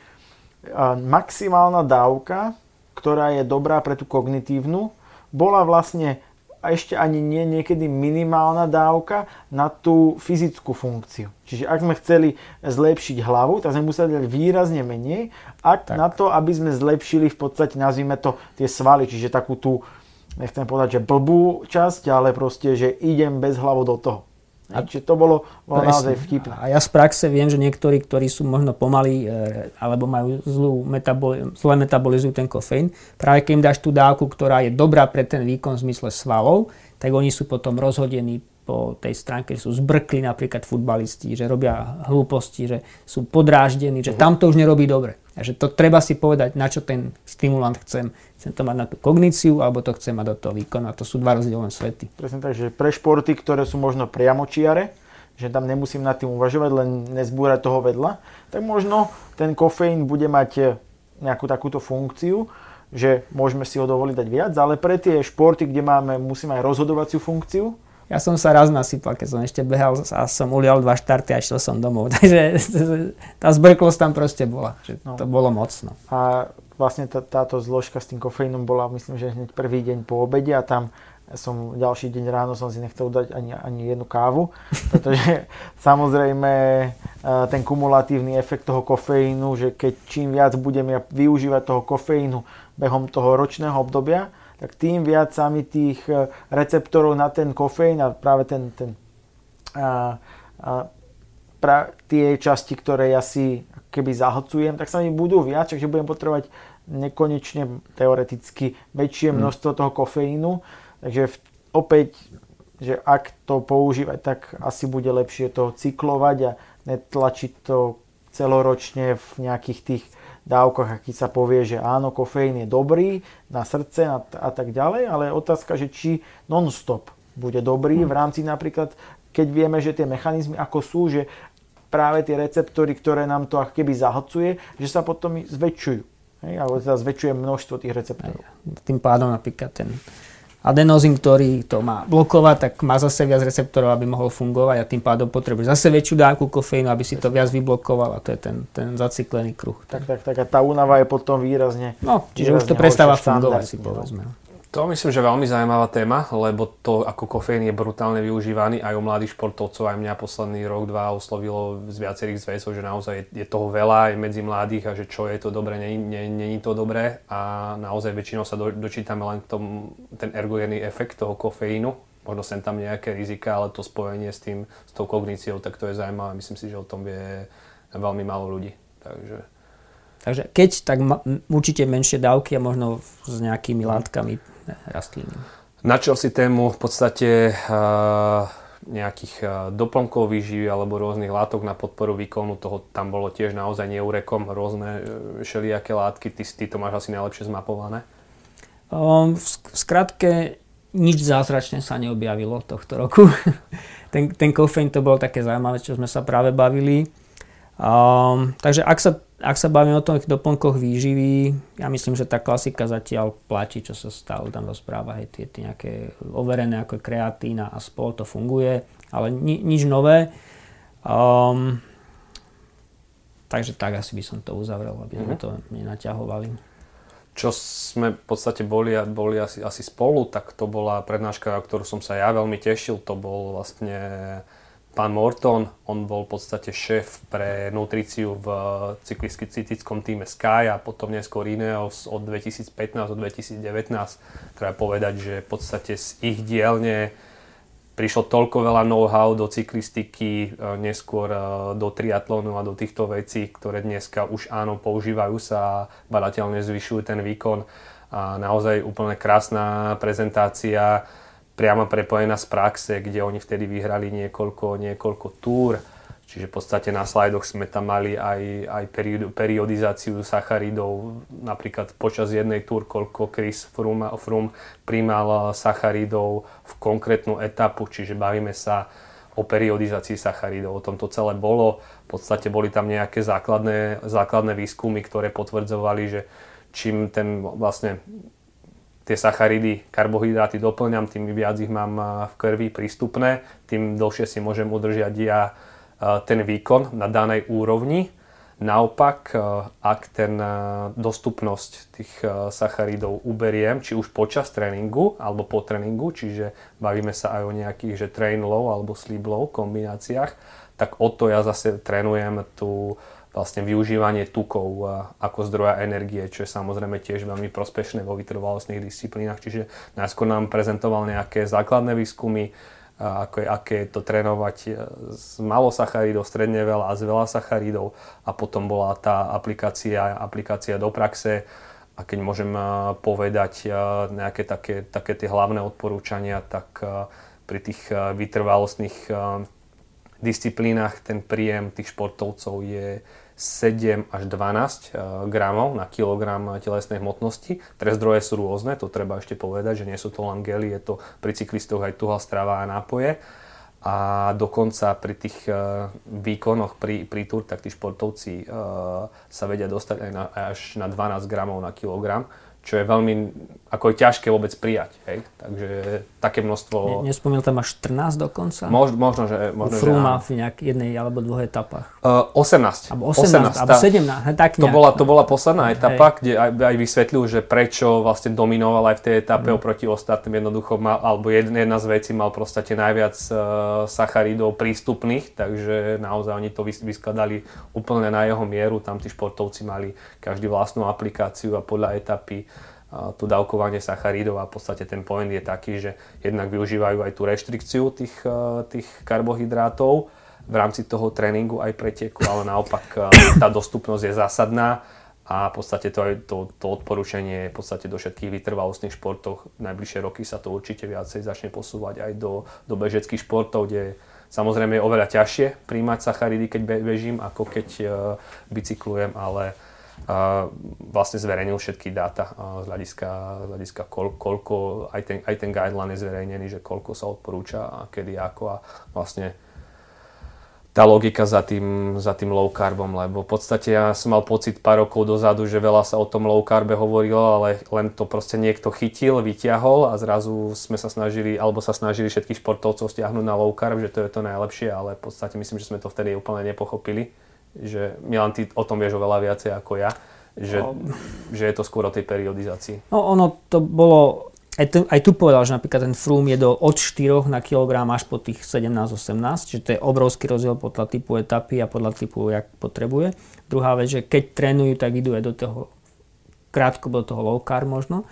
maximálna dávka, ktorá je dobrá pre tú kognitívnu, bola vlastne ešte ani nie niekedy minimálna dávka na tú fyzickú funkciu. Čiže ak sme chceli zlepšiť hlavu, tak sme museli dať výrazne menej, ak tak. na to, aby sme zlepšili v podstate, nazvime to, tie svaly, čiže takú tú, nechcem povedať, že blbú časť, ale proste, že idem bez hlavu do toho. A Čiže to bolo, bolo naozaj vtipné. A ja z praxe viem, že niektorí, ktorí sú možno pomalí e, alebo majú zlú metaboli- zle metabolizujú ten kofeín, práve keď im dáš tú dávku, ktorá je dobrá pre ten výkon v zmysle svalov, tak oni sú potom rozhodení po tej stránke, že sú zbrkli napríklad futbalisti, že robia hlúposti, že sú podráždení, že uh-huh. tam to už nerobí dobre. A že to treba si povedať, na čo ten stimulant chcem. Chcem to mať na tú kogníciu, alebo to chcem mať do toho výkonu. A to sú dva rozdielne svety. Presne tak, že pre športy, ktoré sú možno priamočiare, že tam nemusím nad tým uvažovať, len nezbúrať toho vedľa, tak možno ten kofeín bude mať nejakú takúto funkciu, že môžeme si ho dovoliť dať viac, ale pre tie športy, kde máme, musíme aj rozhodovaciu funkciu, ja som sa raz nasypal, keď som ešte behal a som ulial dva štarty a išiel som domov. Takže tá zbrklosť tam proste bola. Že no. To bolo mocno. A vlastne tá, táto zložka s tým kofeínom bola, myslím, že hneď prvý deň po obede a tam som ďalší deň ráno som si nechcel dať ani, ani jednu kávu, pretože samozrejme e, ten kumulatívny efekt toho kofeínu, že keď čím viac budem ja využívať toho kofeínu behom toho ročného obdobia, tak tým viac sa mi tých e, receptorov na ten kofeín a práve ten, ten a, a, pra, tie časti, ktoré ja si keby zahlcujem, tak sa mi budú viac, takže budem potrebovať nekonečne teoreticky väčšie hmm. množstvo toho kofeínu. Takže v, opäť, že ak to používať, tak asi bude lepšie to cyklovať a netlačiť to celoročne v nejakých tých dávkach, aký sa povie, že áno, kofeín je dobrý na srdce a, a tak ďalej, ale otázka, že či non-stop bude dobrý v rámci napríklad, keď vieme, že tie mechanizmy ako sú, že práve tie receptory, ktoré nám to ako keby zahlcuje, že sa potom zväčšujú. Hej, alebo teda zväčšuje množstvo tých receptorov. Tým pádom napríklad ten adenozín, ktorý to má blokovať, tak má zase viac receptorov, aby mohol fungovať a tým pádom potrebuje zase väčšiu dávku kofeínu, aby si to viac vyblokoval a to je ten, ten zacyklený kruh. Tak, tak, tak a tá únava je potom výrazne... No, čiže výrazne už to prestáva fungovať si povedzme. No. To myslím, že veľmi zaujímavá téma, lebo to, ako kofeín je brutálne využívaný aj u mladých športovcov, aj mňa posledný rok, dva oslovilo z viacerých zväzov, že naozaj je, toho veľa aj medzi mladých a že čo je to dobré, není to dobré a naozaj väčšinou sa do, dočítame len k tom, ten ergogénny efekt toho kofeínu, možno sem tam nejaké rizika, ale to spojenie s tým, s tou kogníciou, tak to je zaujímavé. Myslím si, že o tom vie veľmi málo ľudí. Takže Takže keď, tak ma, určite menšie dávky a možno s nejakými látkami rastlín. Načal si tému v podstate uh, nejakých uh, doplnkov výživy alebo rôznych látok na podporu výkonu, toho tam bolo tiež naozaj neurekom, rôzne uh, všelijaké látky, ty, ty to máš asi najlepšie zmapované? Um, v, v skratke, nič zázračné sa neobjavilo tohto roku. ten, ten kofeín to bolo také zaujímavé, čo sme sa práve bavili. Um, takže ak sa ak sa bavíme o tých doplnkoch výživy, ja myslím, že tá klasika zatiaľ platí, čo sa stále tam rozpráva, hej, tie, tie nejaké overené ako kreatína a spol, to funguje, ale ni, nič nové. Um, takže tak asi by som to uzavrel, aby sme mm-hmm. to nenaťahovali. Čo sme v podstate boli, boli asi, asi spolu, tak to bola prednáška, ktorú som sa ja veľmi tešil, to bol vlastne pán Morton, on bol v podstate šéf pre nutriciu v cyklistickom týme Sky a potom neskôr Ineos od 2015 do 2019. Treba povedať, že v podstate z ich dielne prišlo toľko veľa know-how do cyklistiky, e, neskôr e, do triatlonu a do týchto vecí, ktoré dneska už áno používajú sa a badateľne zvyšujú ten výkon. A naozaj úplne krásna prezentácia priamo prepojená z praxe, kde oni vtedy vyhrali niekoľko, niekoľko túr. Čiže v podstate na slajdoch sme tam mali aj, aj periodizáciu sacharidov, napríklad počas jednej túr, koľko Chris Froome, Froome primal sacharidov v konkrétnu etapu, čiže bavíme sa o periodizácii sacharidov, o tom to celé bolo. V podstate boli tam nejaké základné, základné výskumy, ktoré potvrdzovali, že čím ten vlastne tie sacharidy, karbohydráty doplňam, tým viac ich mám v krvi prístupné, tým dlhšie si môžem udržať ja ten výkon na danej úrovni. Naopak, ak ten dostupnosť tých sacharidov uberiem, či už počas tréningu alebo po tréningu, čiže bavíme sa aj o nejakých že train low alebo sleep low kombináciách, tak o to ja zase trénujem tú vlastne využívanie tukov ako zdroja energie, čo je samozrejme tiež veľmi prospešné vo vytrvalostných disciplínach. Čiže najskôr nám prezentoval nejaké základné výskumy, ako je, aké je to trénovať e, z malo sacharidov, stredne veľa a z veľa sacharidov a potom bola tá aplikácia, aplikácia do praxe a keď môžem e, povedať e, nejaké také, také tie hlavné odporúčania, tak pri tých vytrvalostných disciplínach ten príjem tých športovcov je 7 až 12 eh, gramov na kilogram telesnej hmotnosti. Tre zdroje sú rôzne, to treba ešte povedať, že nie sú to len gely, je to pri cyklistoch aj tuhá strava a nápoje. A dokonca pri tých uh, výkonoch pri, pri tur, tak tí športovci uh, sa vedia dostať aj na, až na 12 gramov na kilogram čo je veľmi ako je ťažké vôbec prijať. Hej? Takže také množstvo... Ne, nespomínal tam až 14 dokonca? Mož, možno, že... Možno, že má v nejak jednej alebo dvoch etapách. Uh, 18. Alebo 18, 18 alebo 17. Tak to, bola, to bola posledná etapa, hej. kde aj, aj vysvetlil, že prečo vlastne dominoval aj v tej etape mm. oproti ostatným. Jednoducho mal, alebo jedna, jedna z vecí mal proste najviac uh, sacharidov prístupných, takže naozaj oni to vyskladali úplne na jeho mieru. Tam tí športovci mali každý vlastnú aplikáciu a podľa etapy tu dávkovanie sacharidov a v podstate ten point je taký, že jednak využívajú aj tú reštrikciu tých, e, tých karbohydrátov v rámci toho tréningu aj preteku, ale naopak e, tá dostupnosť je zásadná a v podstate to, to, to odporúčanie v podstate do všetkých vytrvalostných športov. V najbližšie roky sa to určite viacej začne posúvať aj do, do bežeckých športov, kde samozrejme je oveľa ťažšie príjmať sacharidy, keď bežím, ako keď uh, bicyklujem, ale vlastne zverejnil všetky dáta z hľadiska, z hľadiska kol, koľko, aj ten, aj ten guideline je zverejnený, že koľko sa odporúča a kedy ako a vlastne tá logika za tým, za tým low carbom, lebo v podstate ja som mal pocit pár rokov dozadu, že veľa sa o tom low carbe hovorilo, ale len to proste niekto chytil, vyťahol a zrazu sme sa snažili, alebo sa snažili všetkých športovcov stiahnuť na low carb, že to je to najlepšie, ale v podstate myslím, že sme to vtedy úplne nepochopili že Milan, ty o tom vieš oveľa viacej ako ja, že, no. že je to skôr o tej periodizácii. No ono to bolo, aj, tu, aj tu povedal, že napríklad ten Froome je do od 4 na kilogram až po tých 17-18, že to je obrovský rozdiel podľa typu etapy a podľa typu, jak potrebuje. Druhá vec, že keď trénujú, tak idú aj do toho krátko do toho low carb možno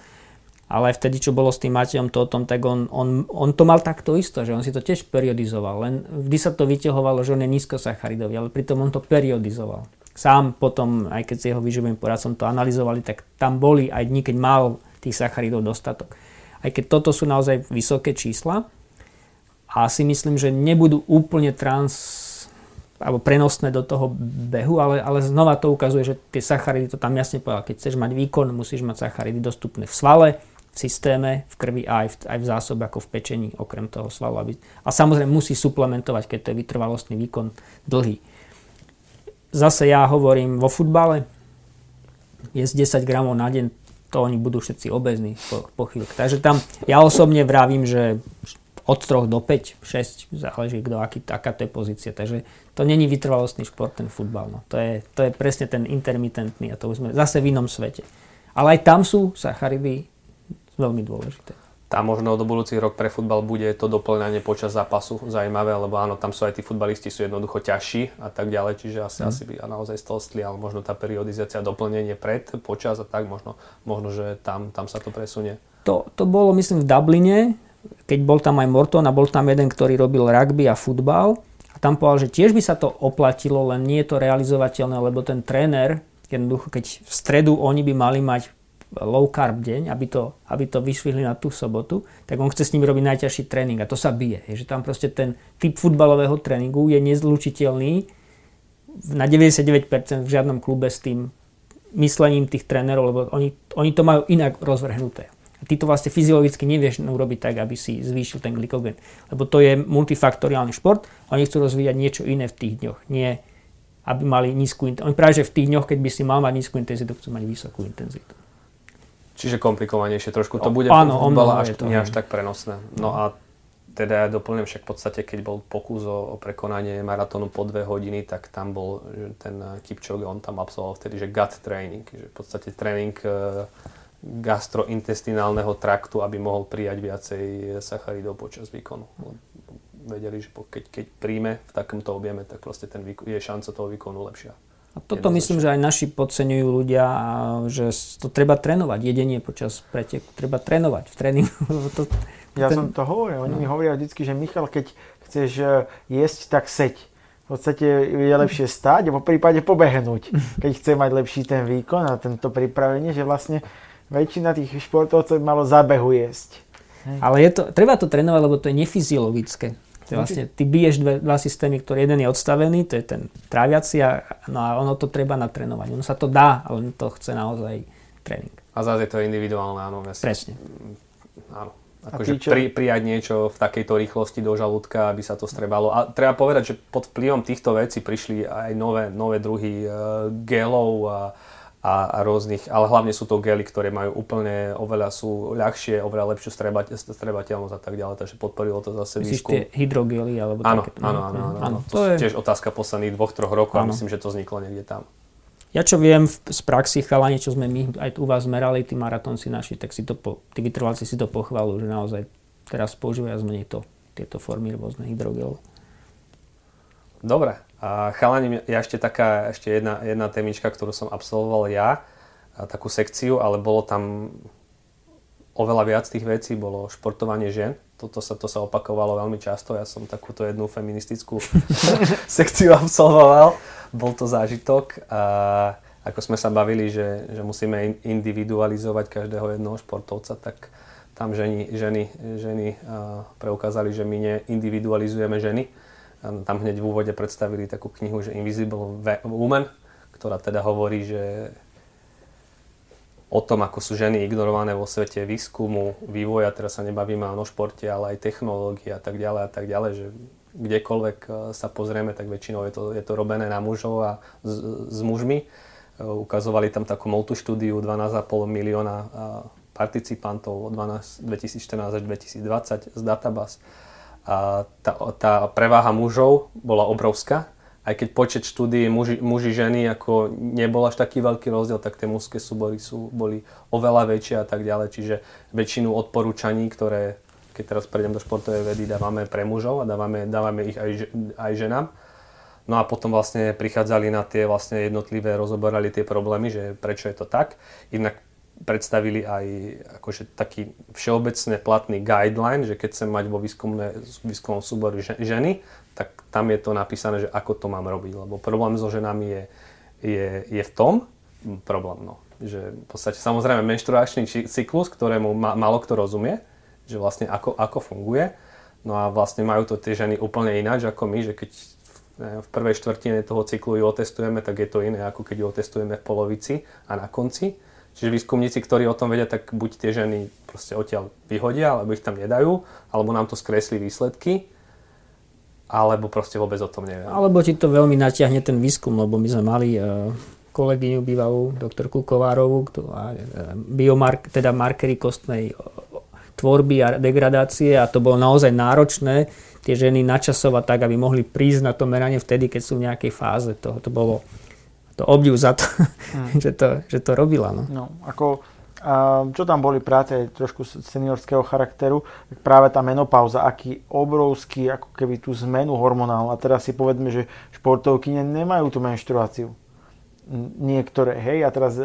ale vtedy, čo bolo s tým Matejom Totom, tak on, on, on to mal takto isto, že on si to tiež periodizoval. Len vždy sa to vyťahovalo, že on je nízkosacharidový, ale pritom on to periodizoval. Sám potom, aj keď si jeho výživovým poradcom to analyzovali, tak tam boli aj dní, keď mal tých sacharidov dostatok. Aj keď toto sú naozaj vysoké čísla a si myslím, že nebudú úplne trans alebo prenosné do toho behu, ale, ale znova to ukazuje, že tie sacharidy, to tam jasne povedal, keď chceš mať výkon, musíš mať sacharidy dostupné v svale, systéme, v krvi a aj v, aj v zásobe ako v pečení, okrem toho svalu. Aby, a samozrejme musí suplementovať, keď to je vytrvalostný výkon dlhý. Zase ja hovorím vo futbale, je z 10 gramov na deň, to oni budú všetci obezní po, po chvíľke. Takže tam ja osobne vravím, že od 3 do 5, 6, záleží kto, aký, aká to je pozícia. Takže to není vytrvalostný šport, ten futbal. No. To, je, to je presne ten intermitentný a to už sme zase v inom svete. Ale aj tam sú sacharidy veľmi dôležité. Tam možno do budúci rok pre futbal bude to doplňanie počas zápasu zaujímavé, lebo áno, tam sú aj tí futbalisti sú jednoducho ťažší a tak ďalej, čiže asi, mm. asi by naozaj stolstli, ale možno tá periodizácia, doplnenie pred, počas a tak, možno, možno že tam, tam sa to presunie. To, to bolo myslím v Dubline, keď bol tam aj Morton a bol tam jeden, ktorý robil rugby a futbal a tam povedal, že tiež by sa to oplatilo, len nie je to realizovateľné, lebo ten tréner, jednoducho, keď v stredu oni by mali mať low carb deň, aby to, aby to vyšvihli na tú sobotu, tak on chce s nimi robiť najťažší tréning a to sa bije. Je, že tam proste ten typ futbalového tréningu je nezlučiteľný na 99% v žiadnom klube s tým myslením tých trénerov, lebo oni, oni to majú inak rozvrhnuté. A ty to vlastne fyziologicky nevieš urobiť tak, aby si zvýšil ten glykogen. Lebo to je multifaktoriálny šport oni chcú rozvíjať niečo iné v tých dňoch. Nie, aby mali nízku intenzitu. Oni práve, že v tých dňoch, keď by si mal mať nízku intenzitu, chcú mať vysokú intenzitu. Čiže komplikovanejšie trošku to bude. Áno, futbala až, to nie až tak prenosné. No a teda ja doplňujem však v podstate, keď bol pokus o, o prekonanie maratónu po dve hodiny, tak tam bol ten Kipchoge, on tam absolvoval vtedy, že gut training, že v podstate tréning e, gastrointestinálneho traktu, aby mohol prijať viacej sacharidov počas výkonu. Vedeli, že keď, keď príjme v takomto objeme, tak proste ten výkon, je šanca toho výkonu lepšia. A toto myslím, že aj naši podceňujú ľudia, že to treba trénovať. Jedenie počas preteku treba trénovať v tréningu. to, ja ten... som to hovoril. Oni no. mi hovoria vždy, že Michal, keď chceš e, jesť, tak seď. V podstate je lepšie stať a po prípade pobehnúť, keď chce mať lepší ten výkon a tento pripravenie, že vlastne väčšina tých športovcov malo zabehu jesť. Ale je to, treba to trénovať, lebo to je nefyziologické. To je vlastne, ty biješ dve, dva systémy, ktorý jeden je odstavený, to je ten tráviaci a, no a ono to treba natrénovať. Ono sa to dá, ale to chce naozaj tréning. A zase je to individuálne, áno. Ja si, Presne. Áno. Akože pri, prijať niečo v takejto rýchlosti do žalúdka, aby sa to strebalo. A treba povedať, že pod vplyvom týchto vecí prišli aj nové, nové druhy uh, gelov a, a, a rôznych, ale hlavne sú to gely, ktoré majú úplne oveľa sú ľahšie, oveľa lepšiu strebať, strebateľnosť a tak ďalej, takže podporilo to zase Myslíš výskum. tie hydrogely alebo áno, takéto? Áno, áno, áno, áno. To, to je tiež otázka posledných dvoch, troch rokov áno. a myslím, že to vzniklo niekde tam. Ja čo viem z praxi chalani, čo sme my aj u vás merali, tí maratónci naši, tak si to po, tí vytrvalci si to pochvalujú, že naozaj teraz používajú zmeniť to, tieto formy rôzne hydrogelov. Dobre, a chalani, ja ešte taká, ešte jedna, jedna témička, ktorú som absolvoval ja, takú sekciu, ale bolo tam oveľa viac tých vecí, bolo športovanie žien. Toto sa, to sa opakovalo veľmi často, ja som takúto jednu feministickú sekciu absolvoval, bol to zážitok. A ako sme sa bavili, že, že musíme individualizovať každého jednoho športovca, tak tam ženy, ženy, ženy preukázali, že my neindividualizujeme ženy, tam hneď v úvode predstavili takú knihu, že Invisible Woman, ktorá teda hovorí, že o tom, ako sú ženy ignorované vo svete výskumu, vývoja, teraz sa nebavíme o športe, ale aj technológie a tak ďalej a tak ďalej, že kdekoľvek e, sa pozrieme, tak väčšinou je to, je to robené na mužov a s, s mužmi. E, ukazovali tam takú multištúdiu 12,5 milióna e, participantov od 12, 2014 až 2020 z databáz a tá, tá preváha mužov bola obrovská. Aj keď počet štúdií muži, ženy ako nebol až taký veľký rozdiel, tak tie mužské súbory sú, boli oveľa väčšie a tak ďalej. Čiže väčšinu odporúčaní, ktoré, keď teraz prejdem do športovej vedy, dávame pre mužov a dávame, dávame ich aj, aj ženám. No a potom vlastne prichádzali na tie vlastne jednotlivé, rozoberali tie problémy, že prečo je to tak. Jednak predstavili aj akože taký všeobecne platný guideline, že keď chcem mať vo výskumnom súboru ženy, tak tam je to napísané, že ako to mám robiť. Lebo problém so ženami je, je, je v tom, problém no, že v podstate samozrejme menštruačný cyklus, ktorému ma, malo kto rozumie, že vlastne ako, ako funguje. No a vlastne majú to tie ženy úplne ináč ako my, že keď v prvej štvrtine toho cyklu ju otestujeme, tak je to iné ako keď ju otestujeme v polovici a na konci. Čiže výskumníci, ktorí o tom vedia, tak buď tie ženy proste odtiaľ vyhodia, alebo ich tam nedajú, alebo nám to skreslí výsledky, alebo proste vôbec o tom neviem. Alebo ti to veľmi natiahne ten výskum, lebo my sme mali uh, kolegyňu bývalú, doktorku Kovárovú, uh, biomark, teda markery kostnej tvorby a degradácie a to bolo naozaj náročné tie ženy načasovať tak, aby mohli prísť na to meranie vtedy, keď sú v nejakej fáze. To, to bolo to obdiv za to, hmm. že, to že to robila. No. No, ako, a čo tam boli práce trošku seniorského charakteru, tak práve tá menopauza, aký obrovský, ako keby tú zmenu hormonálnu. A teraz si povedme, že športovky nemajú tú menštruáciu. Niektoré, hej, a teraz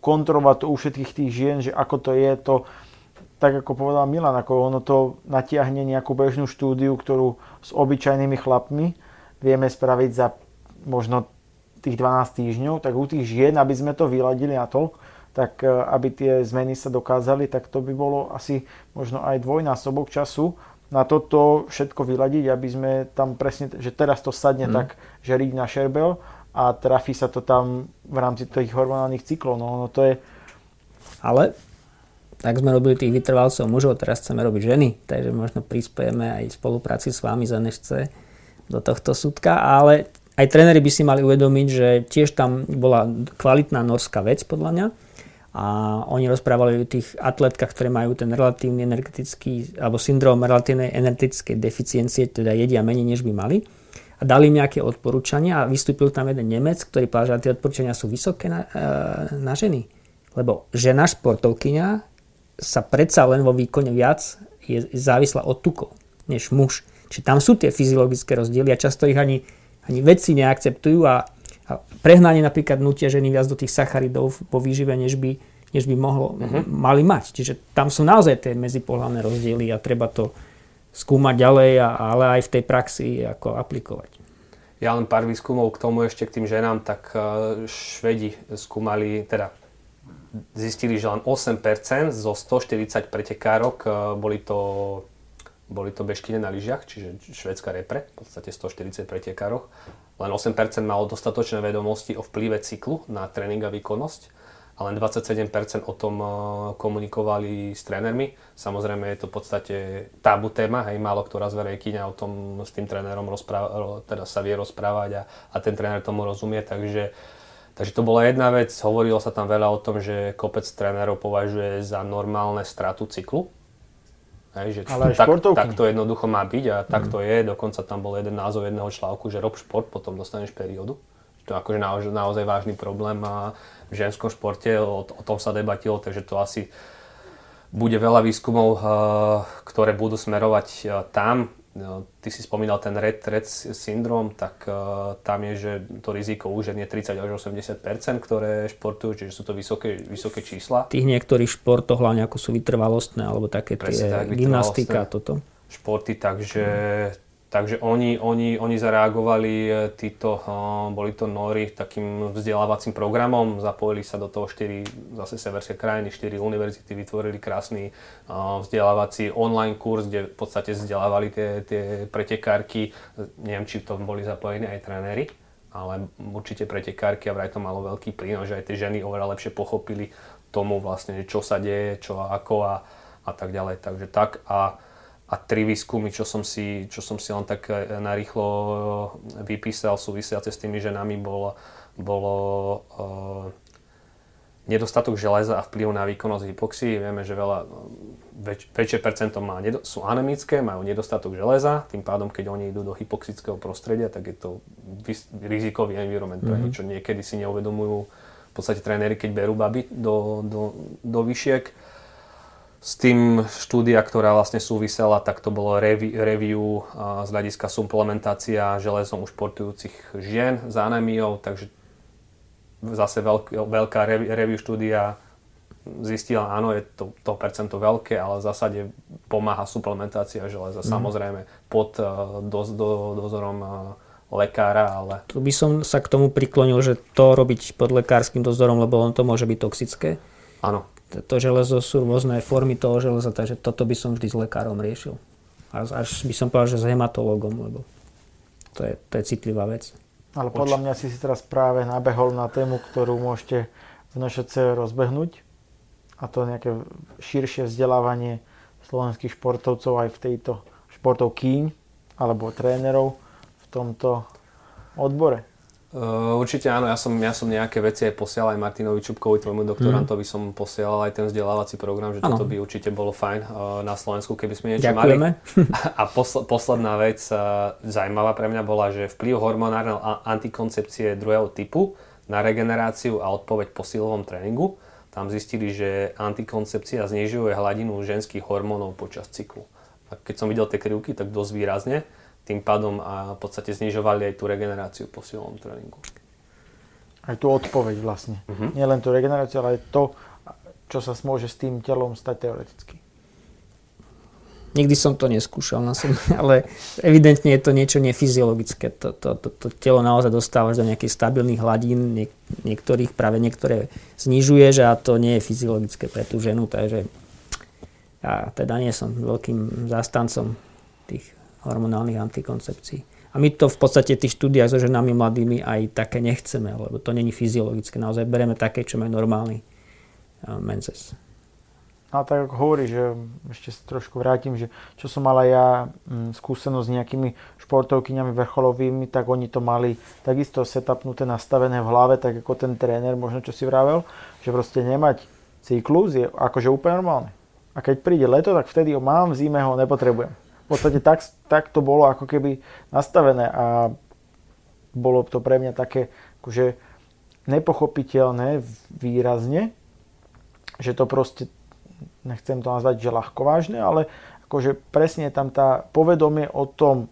kontrolovať to u všetkých tých žien, že ako to je, to, tak ako povedal Milan, ako ono to natiahne nejakú bežnú štúdiu, ktorú s obyčajnými chlapmi vieme spraviť za možno tých 12 týždňov, tak u tých žien, aby sme to vyladili na to, tak e, aby tie zmeny sa dokázali, tak to by bolo asi možno aj dvojnásobok času na toto všetko vyladiť, aby sme tam presne, že teraz to sadne mm. tak žeriť na šerbel a trafí sa to tam v rámci tých hormonálnych cyklov. No, no to je... Ale tak sme robili tých vytrvalcov mužov, teraz chceme robiť ženy, takže možno prispiejeme aj v spolupráci s vami za NEŠC do tohto súdka, ale aj tréneri by si mali uvedomiť, že tiež tam bola kvalitná norská vec podľa mňa a oni rozprávali o tých atletkách, ktoré majú ten relatívny energetický, alebo syndrom relatívnej energetickej deficiencie, teda jedia menej, než by mali. A dali im nejaké odporúčania a vystúpil tam jeden Nemec, ktorý povedal, že tie odporúčania sú vysoké na, e, na ženy. Lebo žena športovkyňa sa predsa len vo výkone viac je závislá od tukov, než muž. Čiže tam sú tie fyziologické rozdiely a často ich ani, ani vedci neakceptujú a a prehnanie napríklad nutia ženy viac do tých sacharidov vo výžive, než by, než by mohlo, uh-huh. mali mať. Čiže tam sú naozaj tie medzipohľadné rozdiely a treba to skúmať ďalej, ale aj v tej praxi ako aplikovať. Ja len pár výskumov k tomu ešte k tým ženám, tak e, Švedi skúmali, teda zistili, že len 8% zo 140 pretekárok e, boli to, boli to bežkyne na lyžiach, čiže švedská repre, v podstate 140 pretekárok len 8% malo dostatočné vedomosti o vplyve cyklu na tréning a výkonnosť a len 27% o tom eh, komunikovali s trénermi. Samozrejme je to v podstate tábu téma, hej, málo ktorá zverejkyňa o tom s tým trénerom rozpráva, teda sa vie rozprávať a, a ten tréner tomu rozumie, takže Takže to bola jedna vec, hovorilo sa tam veľa o tom, že kopec trénerov považuje za normálne stratu cyklu, Hej, že Ale tak, tak to jednoducho má byť a tak to mm. je. Dokonca tam bol jeden názov jedného článku, že rob šport, potom dostaneš periódu. To je akože naozaj, naozaj vážny problém a v ženskom športe o, o tom sa debatilo, takže to asi bude veľa výskumov, ktoré budú smerovať tam. No, ty si spomínal ten red, red syndrom, tak uh, tam je, že to riziko už je 30 až 80% ktoré športujú, čiže sú to vysoké, vysoké čísla. Tých niektorých športoch, hlavne ako sú vytrvalostné, alebo také tie tak, gymnastika toto. Športy, takže Takže oni, oni, oni zareagovali, e, títo, uh, boli to Nori takým vzdelávacím programom, zapojili sa do toho 4 zase severské krajiny, 4 univerzity, vytvorili krásny uh, vzdelávací online kurz, kde v podstate vzdelávali tie, tie pretekárky, neviem, či to boli zapojení aj tréneri, ale určite pretekárky a vraj to malo veľký prínos, že aj tie ženy oveľa lepšie pochopili tomu vlastne, čo sa deje, čo a ako a, a tak ďalej. Takže tak a a tri výskumy, čo som si, čo som si len tak e, narýchlo e, vypísal súvisiace s tými ženami, bolo, bolo uh, nedostatok železa a vplyv na výkonnosť hypoxii. Vieme, že veľa, väč, väčšie percento má, sú anemické, majú nedostatok železa, tým pádom, keď oni idú do hypoxického prostredia, tak je to rizikový environment mm-hmm. čo niekedy si neuvedomujú v podstate tréneri, keď berú baby do, do, do vyšiek s tým štúdia, ktorá vlastne súvisela, tak to bolo review z hľadiska suplementácia železom u športujúcich žien s anémiou, takže zase veľk, veľká review štúdia zistila, áno, je to, to percento veľké, ale v zásade pomáha suplementácia železa, mm. samozrejme pod do, do, dozorom lekára, ale... Tu by som sa k tomu priklonil, že to robiť pod lekárskym dozorom, lebo on to môže byť toxické. Áno to železo sú rôzne formy toho železa, takže toto by som vždy s lekárom riešil. Až by som povedal, že s hematológom, lebo to je, to je citlivá vec. Ale podľa mňa si si teraz práve nabehol na tému, ktorú môžete v NŠC rozbehnúť a to nejaké širšie vzdelávanie slovenských športovcov aj v tejto športov kýň alebo trénerov v tomto odbore. Uh, určite áno, ja som, ja som nejaké veci aj posielal aj Martinovi Čupkovi, tvojmu doktorantovi mm. som posielal aj ten vzdelávací program, že ano. toto by určite bolo fajn uh, na Slovensku, keby sme niečo Ďakujeme. mali. A posl- posledná vec, uh, zaujímavá pre mňa bola, že vplyv hormonálnej antikoncepcie druhého typu na regeneráciu a odpoveď po silovom tréningu. Tam zistili, že antikoncepcia znižuje hladinu ženských hormónov počas cyklu. A keď som videl tie krivky, tak dosť výrazne tým pádom a v podstate znižovali aj tú regeneráciu po silnom tréningu. Aj tú odpoveď vlastne. Uh-huh. Nie len tú regeneráciu, ale aj to, čo sa môže s tým telom stať teoreticky. Nikdy som to neskúšal na sebe, ale evidentne je to niečo nefyziologické. To, to, to, to telo naozaj dostáva do nejakých stabilných hladín, niek- niektorých práve niektoré znižuje, že a to nie je fyziologické pre tú ženu, takže ja teda nie som veľkým zástancom tých hormonálnych antikoncepcií. A my to v podstate tých štúdiách so ženami mladými aj také nechceme, lebo to není fyziologické. Naozaj bereme také, čo majú normálny menses. A tak ako hovorí, že ešte sa trošku vrátim, že čo som mala ja mm, skúsenosť s nejakými športovkyňami vrcholovými, tak oni to mali takisto setupnuté, nastavené v hlave, tak ako ten tréner, možno čo si vravel, že proste nemať cyklus je akože úplne normálne. A keď príde leto, tak vtedy ho mám, v zime ho nepotrebujem. V podstate tak, tak to bolo ako keby nastavené a bolo to pre mňa také akože nepochopiteľné výrazne, že to proste, nechcem to nazvať, že ľahko vážne, ale akože presne tam tá povedomie o tom,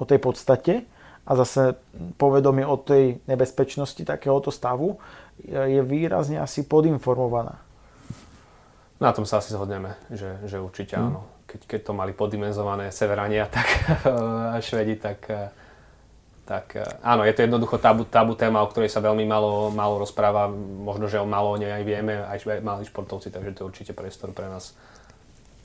o tej podstate a zase povedomie o tej nebezpečnosti takéhoto stavu je výrazne asi podinformovaná. Na tom sa asi zhodneme, že, že určite mm. Keď, keď to mali poddimenzované Severania tak, a Švedi, tak, tak áno, je to jednoducho tabu, tabu téma, o ktorej sa veľmi malo, malo rozpráva. Možno, že o malo o nej aj vieme, aj mali športovci, takže to je určite priestor pre nás.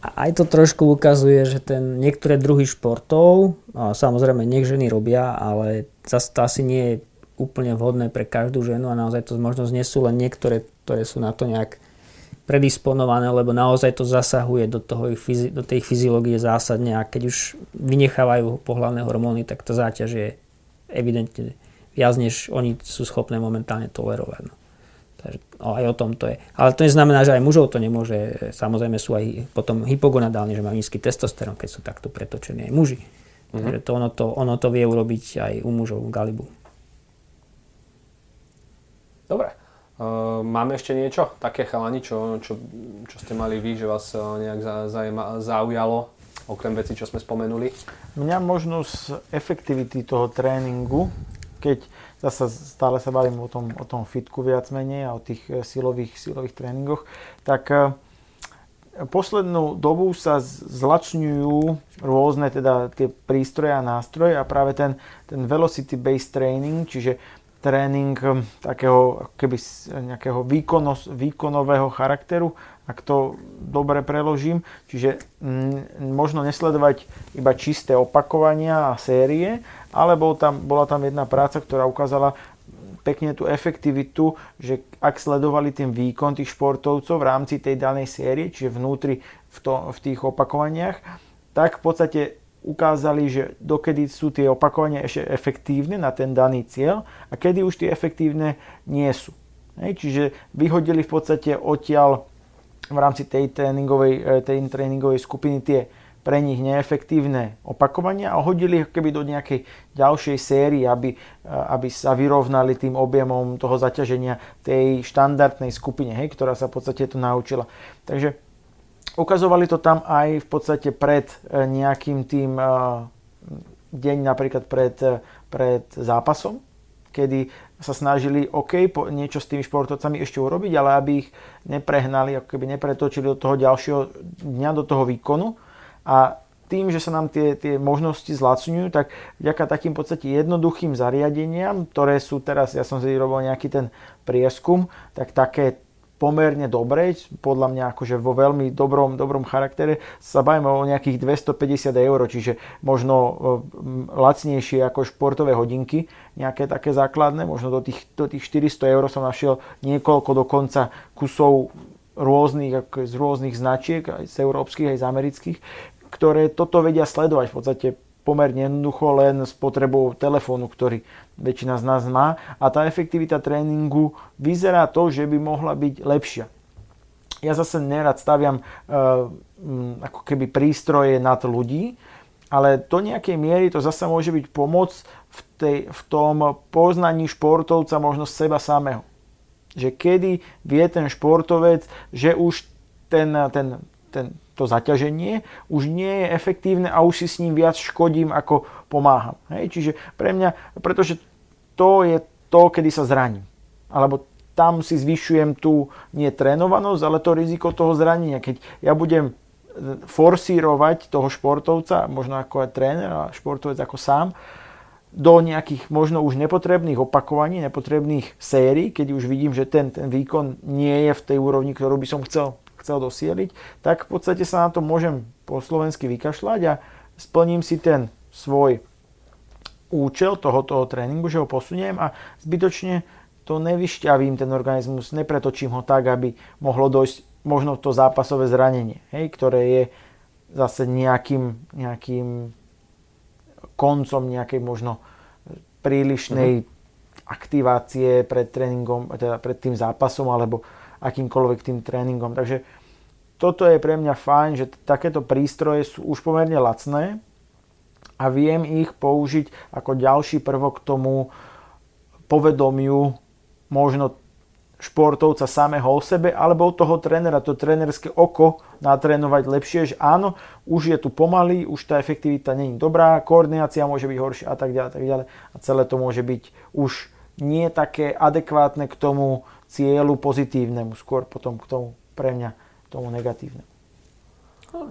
A aj to trošku ukazuje, že ten niektoré druhy športov, samozrejme nech ženy robia, ale zase to asi nie je úplne vhodné pre každú ženu a naozaj to možno znesú len niektoré, ktoré sú na to nejak predisponované, lebo naozaj to zasahuje do, toho ich, do tej ich fyziológie zásadne a keď už vynechávajú pohľadné hormóny, tak tá záťaž je evidentne viac, než oni sú schopné momentálne tolerovať. No. Takže no, aj o tom to je. Ale to neznamená, že aj mužov to nemôže. Samozrejme sú aj potom hypogonadálni, že majú nízky testosterón, keď sú takto pretočení aj muži. Mm-hmm. Takže to ono, to ono to vie urobiť aj u mužov Galibu. Dobre. Uh, máme ešte niečo? Také chalani, čo, čo, čo ste mali vy, že vás uh, nejak zaujalo, okrem veci, čo sme spomenuli? Mňa možno z efektivity toho tréningu, keď zase stále sa bavím o tom, o tom fitku viac menej a o tých e, silových, silových tréningoch, tak poslednú dobu sa zlačňujú rôzne teda tie prístroje a nástroje a práve ten, ten velocity based training, čiže tréning hm, takého keby nejakého výkono, výkonového charakteru, ak to dobre preložím. Čiže m, hm, možno nesledovať iba čisté opakovania a série, ale bol tam, bola tam jedna práca, ktorá ukázala pekne tú efektivitu, že ak sledovali ten výkon tých športovcov v rámci tej danej série, čiže vnútri v, to, v tých opakovaniach, tak v podstate ukázali, že dokedy sú tie opakovania ešte efektívne na ten daný cieľ a kedy už tie efektívne nie sú. Hej, čiže vyhodili v podstate odtiaľ v rámci tej tréningovej, e, tej tréningovej skupiny tie pre nich neefektívne opakovania a hodili ich keby do nejakej ďalšej série, aby, e, aby sa vyrovnali tým objemom toho zaťaženia tej štandardnej skupine, hej, ktorá sa v podstate to naučila. Takže ukazovali to tam aj v podstate pred e, nejakým tým e, deň napríklad pred, e, pred zápasom, kedy sa snažili OK, po, niečo s tými športovcami ešte urobiť, ale aby ich neprehnali, ako keby nepretočili do toho ďalšieho dňa, do toho výkonu. A tým, že sa nám tie, tie možnosti zlacňujú, tak vďaka takým podstate jednoduchým zariadeniam, ktoré sú teraz, ja som si robil nejaký ten prieskum, tak také pomerne dobre, podľa mňa akože vo veľmi dobrom, dobrom charaktere, sa bavíme o nejakých 250 eur, čiže možno e, lacnejšie ako športové hodinky, nejaké také základné, možno do tých, do tých 400 eur som našiel niekoľko dokonca kusov rôznych, z rôznych značiek, aj z európskych, aj z amerických, ktoré toto vedia sledovať. V podstate pomerne jednoducho len s potrebou telefónu, ktorý väčšina z nás má. A tá efektivita tréningu vyzerá to, že by mohla byť lepšia. Ja zase nerad staviam uh, ako keby prístroje nad ľudí, ale do nejakej miery to zase môže byť pomoc v, tej, v tom poznaní športovca možno seba samého. Že kedy vie ten športovec, že už ten, ten, ten, to zaťaženie už nie je efektívne a už si s ním viac škodím ako pomáham. Hej? Čiže pre mňa, pretože to je to, kedy sa zraním. Alebo tam si zvyšujem tú nie trénovanosť, ale to riziko toho zranenia. Keď ja budem e, forsírovať toho športovca, možno ako aj tréner a športovec ako sám, do nejakých možno už nepotrebných opakovaní, nepotrebných sérií, keď už vidím, že ten, ten výkon nie je v tej úrovni, ktorú by som chcel chcel dosieliť, tak v podstate sa na to môžem po slovensky vykašľať a splním si ten svoj účel toho, toho tréningu, že ho posuniem a zbytočne to nevyšťavím ten organizmus, nepretočím ho tak, aby mohlo dojsť možno to zápasové zranenie, hej, ktoré je zase nejakým, nejakým koncom nejakej možno prílišnej mm-hmm. aktivácie pred tréningom, teda pred tým zápasom alebo akýmkoľvek tým tréningom. Takže toto je pre mňa fajn, že takéto prístroje sú už pomerne lacné a viem ich použiť ako ďalší prvok k tomu povedomiu možno športovca samého o sebe alebo toho trénera, to trénerské oko natrénovať lepšie, že áno, už je tu pomalý, už tá efektivita není dobrá, koordinácia môže byť horšia a tak ďalej, a tak ďalej. A celé to môže byť už nie také adekvátne k tomu cieľu pozitívnemu, skôr potom k tomu pre mňa tomu negatívnemu.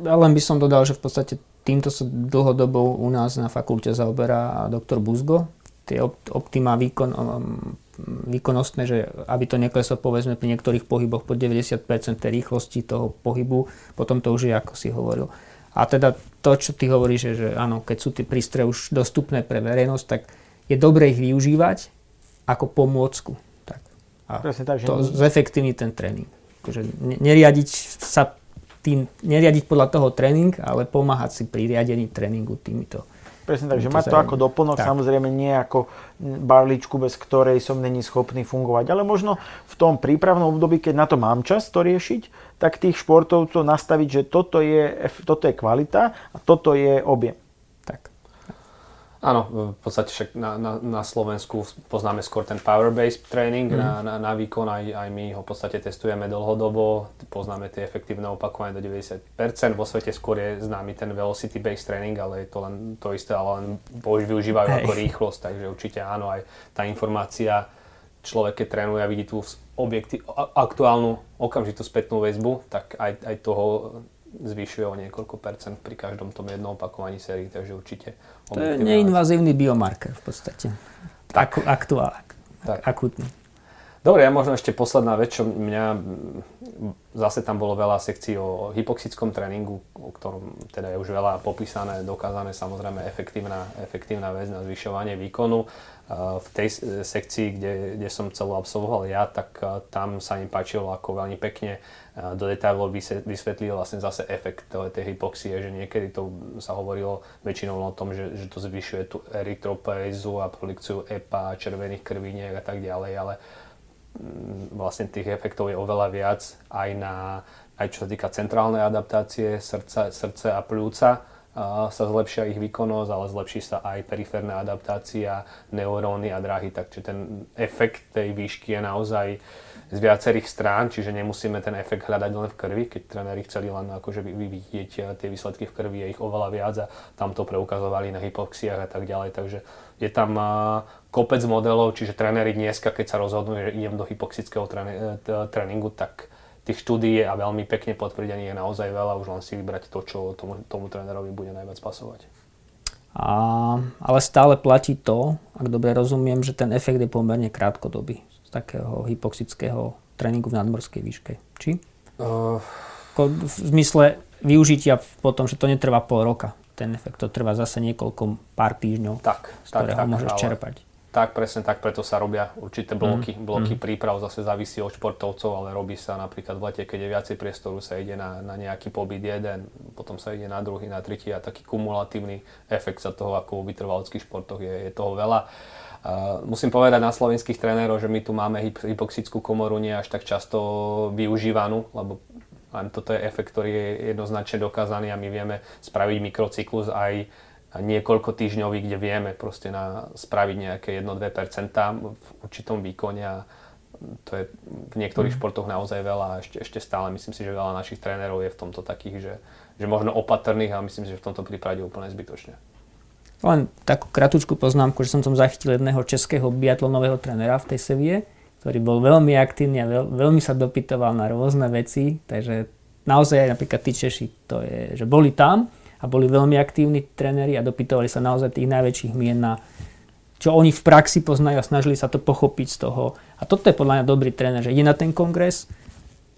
Ja len by som dodal, že v podstate týmto sa dlhodobo u nás na fakulte zaoberá doktor Buzgo. Tie optima výkon, um, výkonnostné, že aby to nekleslo povedzme pri niektorých pohyboch po 90% tej rýchlosti toho pohybu, potom to už je ako si hovoril. A teda to, čo ty hovoríš, že, že áno, keď sú tie prístroje už dostupné pre verejnosť, tak je dobre ich využívať ako pomôcku. A Presne tak, že to zefektívni ten tréning. Akože neriadiť sa tým, neriadiť podľa toho tréning, ale pomáhať si pri riadení tréningu týmito. Presne tak, že mať to ako doplnok, tak. samozrejme nie ako barličku, bez ktorej som není schopný fungovať. Ale možno v tom prípravnom období, keď na to mám čas to riešiť, tak tých športovcov nastaviť, že toto je, toto je kvalita a toto je objem. Áno, v podstate však na, na, na Slovensku poznáme skôr ten power-based training mm. na, na, na výkon, aj, aj my ho v podstate testujeme dlhodobo, poznáme tie efektívne opakovania do 90%, vo svete skôr je známy ten velocity-based training, ale je to len to isté, ale len už využívajú Hej. ako rýchlosť, takže určite áno, aj tá informácia, človek keď trénuje a vidí tú objekty, aktuálnu okamžitú spätnú väzbu, tak aj, aj toho zvyšuje o niekoľko percent pri každom tom jednom opakovaní sérii, takže určite. To je neinvazívny biomarker v podstate. Tak. aktuálne, tak. akutný. Dobre, ja možno ešte posledná vec, čo mňa, zase tam bolo veľa sekcií o hypoxickom tréningu, o ktorom teda je už veľa popísané, dokázané, samozrejme efektívna, efektívna vec na zvyšovanie výkonu. V tej sekcii, kde, kde som celú absolvoval ja, tak tam sa mi páčilo, ako veľmi pekne do detailov vysvetlil vlastne zase efekt tej hypoxie, že niekedy to sa hovorilo väčšinou o tom, že, že to zvyšuje tú erytropoézu a produkciu EPA, červených krviniek a tak ďalej, ale Mm, vlastne tých efektov je oveľa viac aj, na, aj čo sa týka centrálnej adaptácie srdca, srdce a plúca a sa zlepšia ich výkonnosť, ale zlepší sa aj periférna adaptácia, neuróny a dráhy, takže ten efekt tej výšky je naozaj z viacerých strán, čiže nemusíme ten efekt hľadať len v krvi, keď tréneri chceli len akože vidieť eh, tie výsledky v krvi, je ich oveľa viac a tam to preukazovali na hypoxiách a tak ďalej, takže je tam eh, kopec modelov, čiže tréneri dneska, keď sa rozhodnú, že idem do hypoxického eh, tréningu, tak tých štúdií a veľmi pekne potvrdení je naozaj veľa, už len si vybrať to, čo tomu, tomu trénerovi bude najviac pasovať. A, ale stále platí to, ak dobre rozumiem, že ten efekt je pomerne krátkodobý z takého hypoxického tréningu v nadmorskej výške. Či? Uh... V zmysle využitia potom, že to netrvá pol roka ten efekt, to trvá zase niekoľko pár týždňov, tak, z ktorého tak, môžeš ale... čerpať. Tak, presne tak, preto sa robia určité bloky. Mm. Bloky mm. príprav zase závisí od športovcov, ale robí sa napríklad v lete, keď je viacej priestoru, sa ide na, na nejaký pobyt jeden, potom sa ide na druhý, na tretí a taký kumulatívny efekt sa toho, ako v vytrvalských športoch je, je toho veľa. Uh, musím povedať na slovenských trénerov, že my tu máme hypoxickú komoru nie až tak často využívanú, lebo toto je efekt, ktorý je jednoznačne dokázaný a my vieme spraviť mikrocyklus aj niekoľko týždňový, kde vieme proste na, spraviť nejaké 1-2% v určitom výkone a to je v niektorých mm. športoch naozaj veľa a ešte, ešte stále myslím si, že veľa našich trénerov je v tomto takých, že, že možno opatrných a myslím si, že v tomto prípade úplne zbytočne. Len takú kratučku poznámku, že som tam zachytil jedného českého biatlonového trénera v tej Sevie, ktorý bol veľmi aktívny a veľ, veľmi sa dopytoval na rôzne veci, takže naozaj aj napríklad tí Češi, to je, že boli tam a boli veľmi aktívni tréneri a dopytovali sa naozaj tých najväčších mien na čo oni v praxi poznajú a snažili sa to pochopiť z toho. A toto je podľa mňa dobrý tréner, že ide na ten kongres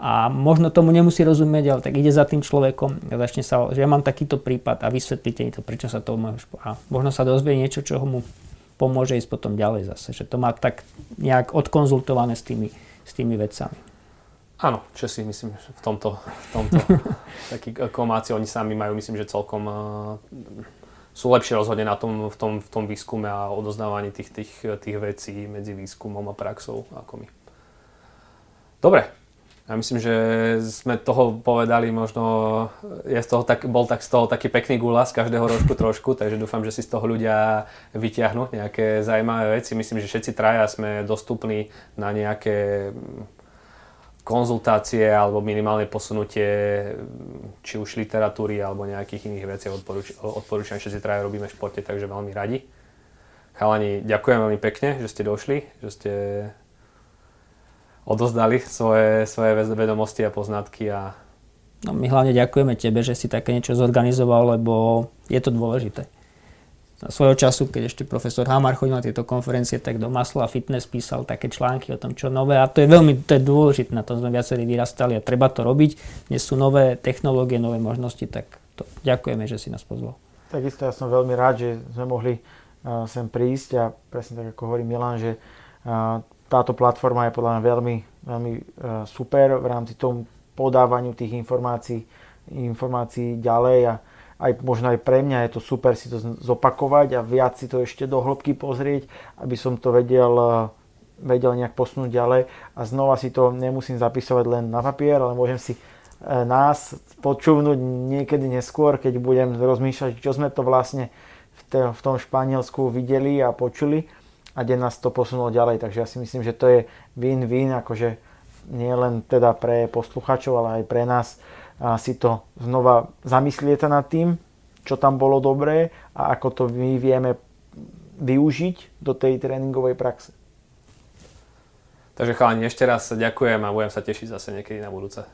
a možno tomu nemusí rozumieť, ale tak ide za tým človekom a začne sa, že ja mám takýto prípad a vysvetlíte mi to, prečo sa to môže a možno sa dozvie niečo, čo mu pomôže ísť potom ďalej zase, že to má tak nejak odkonzultované s tými, s tými vecami. Áno, Česi myslím, v tomto, v tomto taký komáci, oni sami majú myslím, že celkom uh, sú lepšie rozhodne na tom, v, tom, v tom výskume a odoznávaní tých, tých, tých vecí medzi výskumom a praxou ako my. Dobre, ja myslím, že sme toho povedali možno, ja z toho tak, bol tak z toho taký pekný gula z každého rožku trošku, takže dúfam, že si z toho ľudia vyťahnú nejaké zaujímavé veci. Myslím, že všetci traja sme dostupní na nejaké konzultácie alebo minimálne posunutie či už literatúry alebo nejakých iných vecí odporúč- odporúčam, všetci traja robíme v športe, takže veľmi radi. Chalani, ďakujem veľmi pekne, že ste došli, že ste odozdali svoje, svoje vedomosti a poznatky. A... No, my hlavne ďakujeme tebe, že si také niečo zorganizoval, lebo je to dôležité. Svojho času, keď ešte profesor Hamar chodil na tieto konferencie, tak do Masla Fitness písal také články o tom, čo nové. A to je veľmi to je dôležité, na tom sme viacerí vyrastali a treba to robiť. Dnes sú nové technológie, nové možnosti, tak to, ďakujeme, že si nás pozval. Takisto ja som veľmi rád, že sme mohli uh, sem prísť a presne tak ako hovorí Milan, že uh, táto platforma je podľa mňa veľmi, veľmi e, super v rámci tomu podávaniu tých informácií, informácií ďalej a aj možno aj pre mňa je to super si to zopakovať a viac si to ešte do hĺbky pozrieť, aby som to vedel, e, vedel nejak posunúť ďalej a znova si to nemusím zapisovať len na papier, ale môžem si e, nás počúvnuť niekedy neskôr, keď budem rozmýšľať, čo sme to vlastne v tom Španielsku videli a počuli a kde nás to posunulo ďalej. Takže ja si myslím, že to je win-win, akože nie len teda pre posluchačov, ale aj pre nás si to znova zamyslieť nad tým, čo tam bolo dobré a ako to my vieme využiť do tej tréningovej praxe. Takže chalani, ešte raz ďakujem a budem sa tešiť zase niekedy na budúce.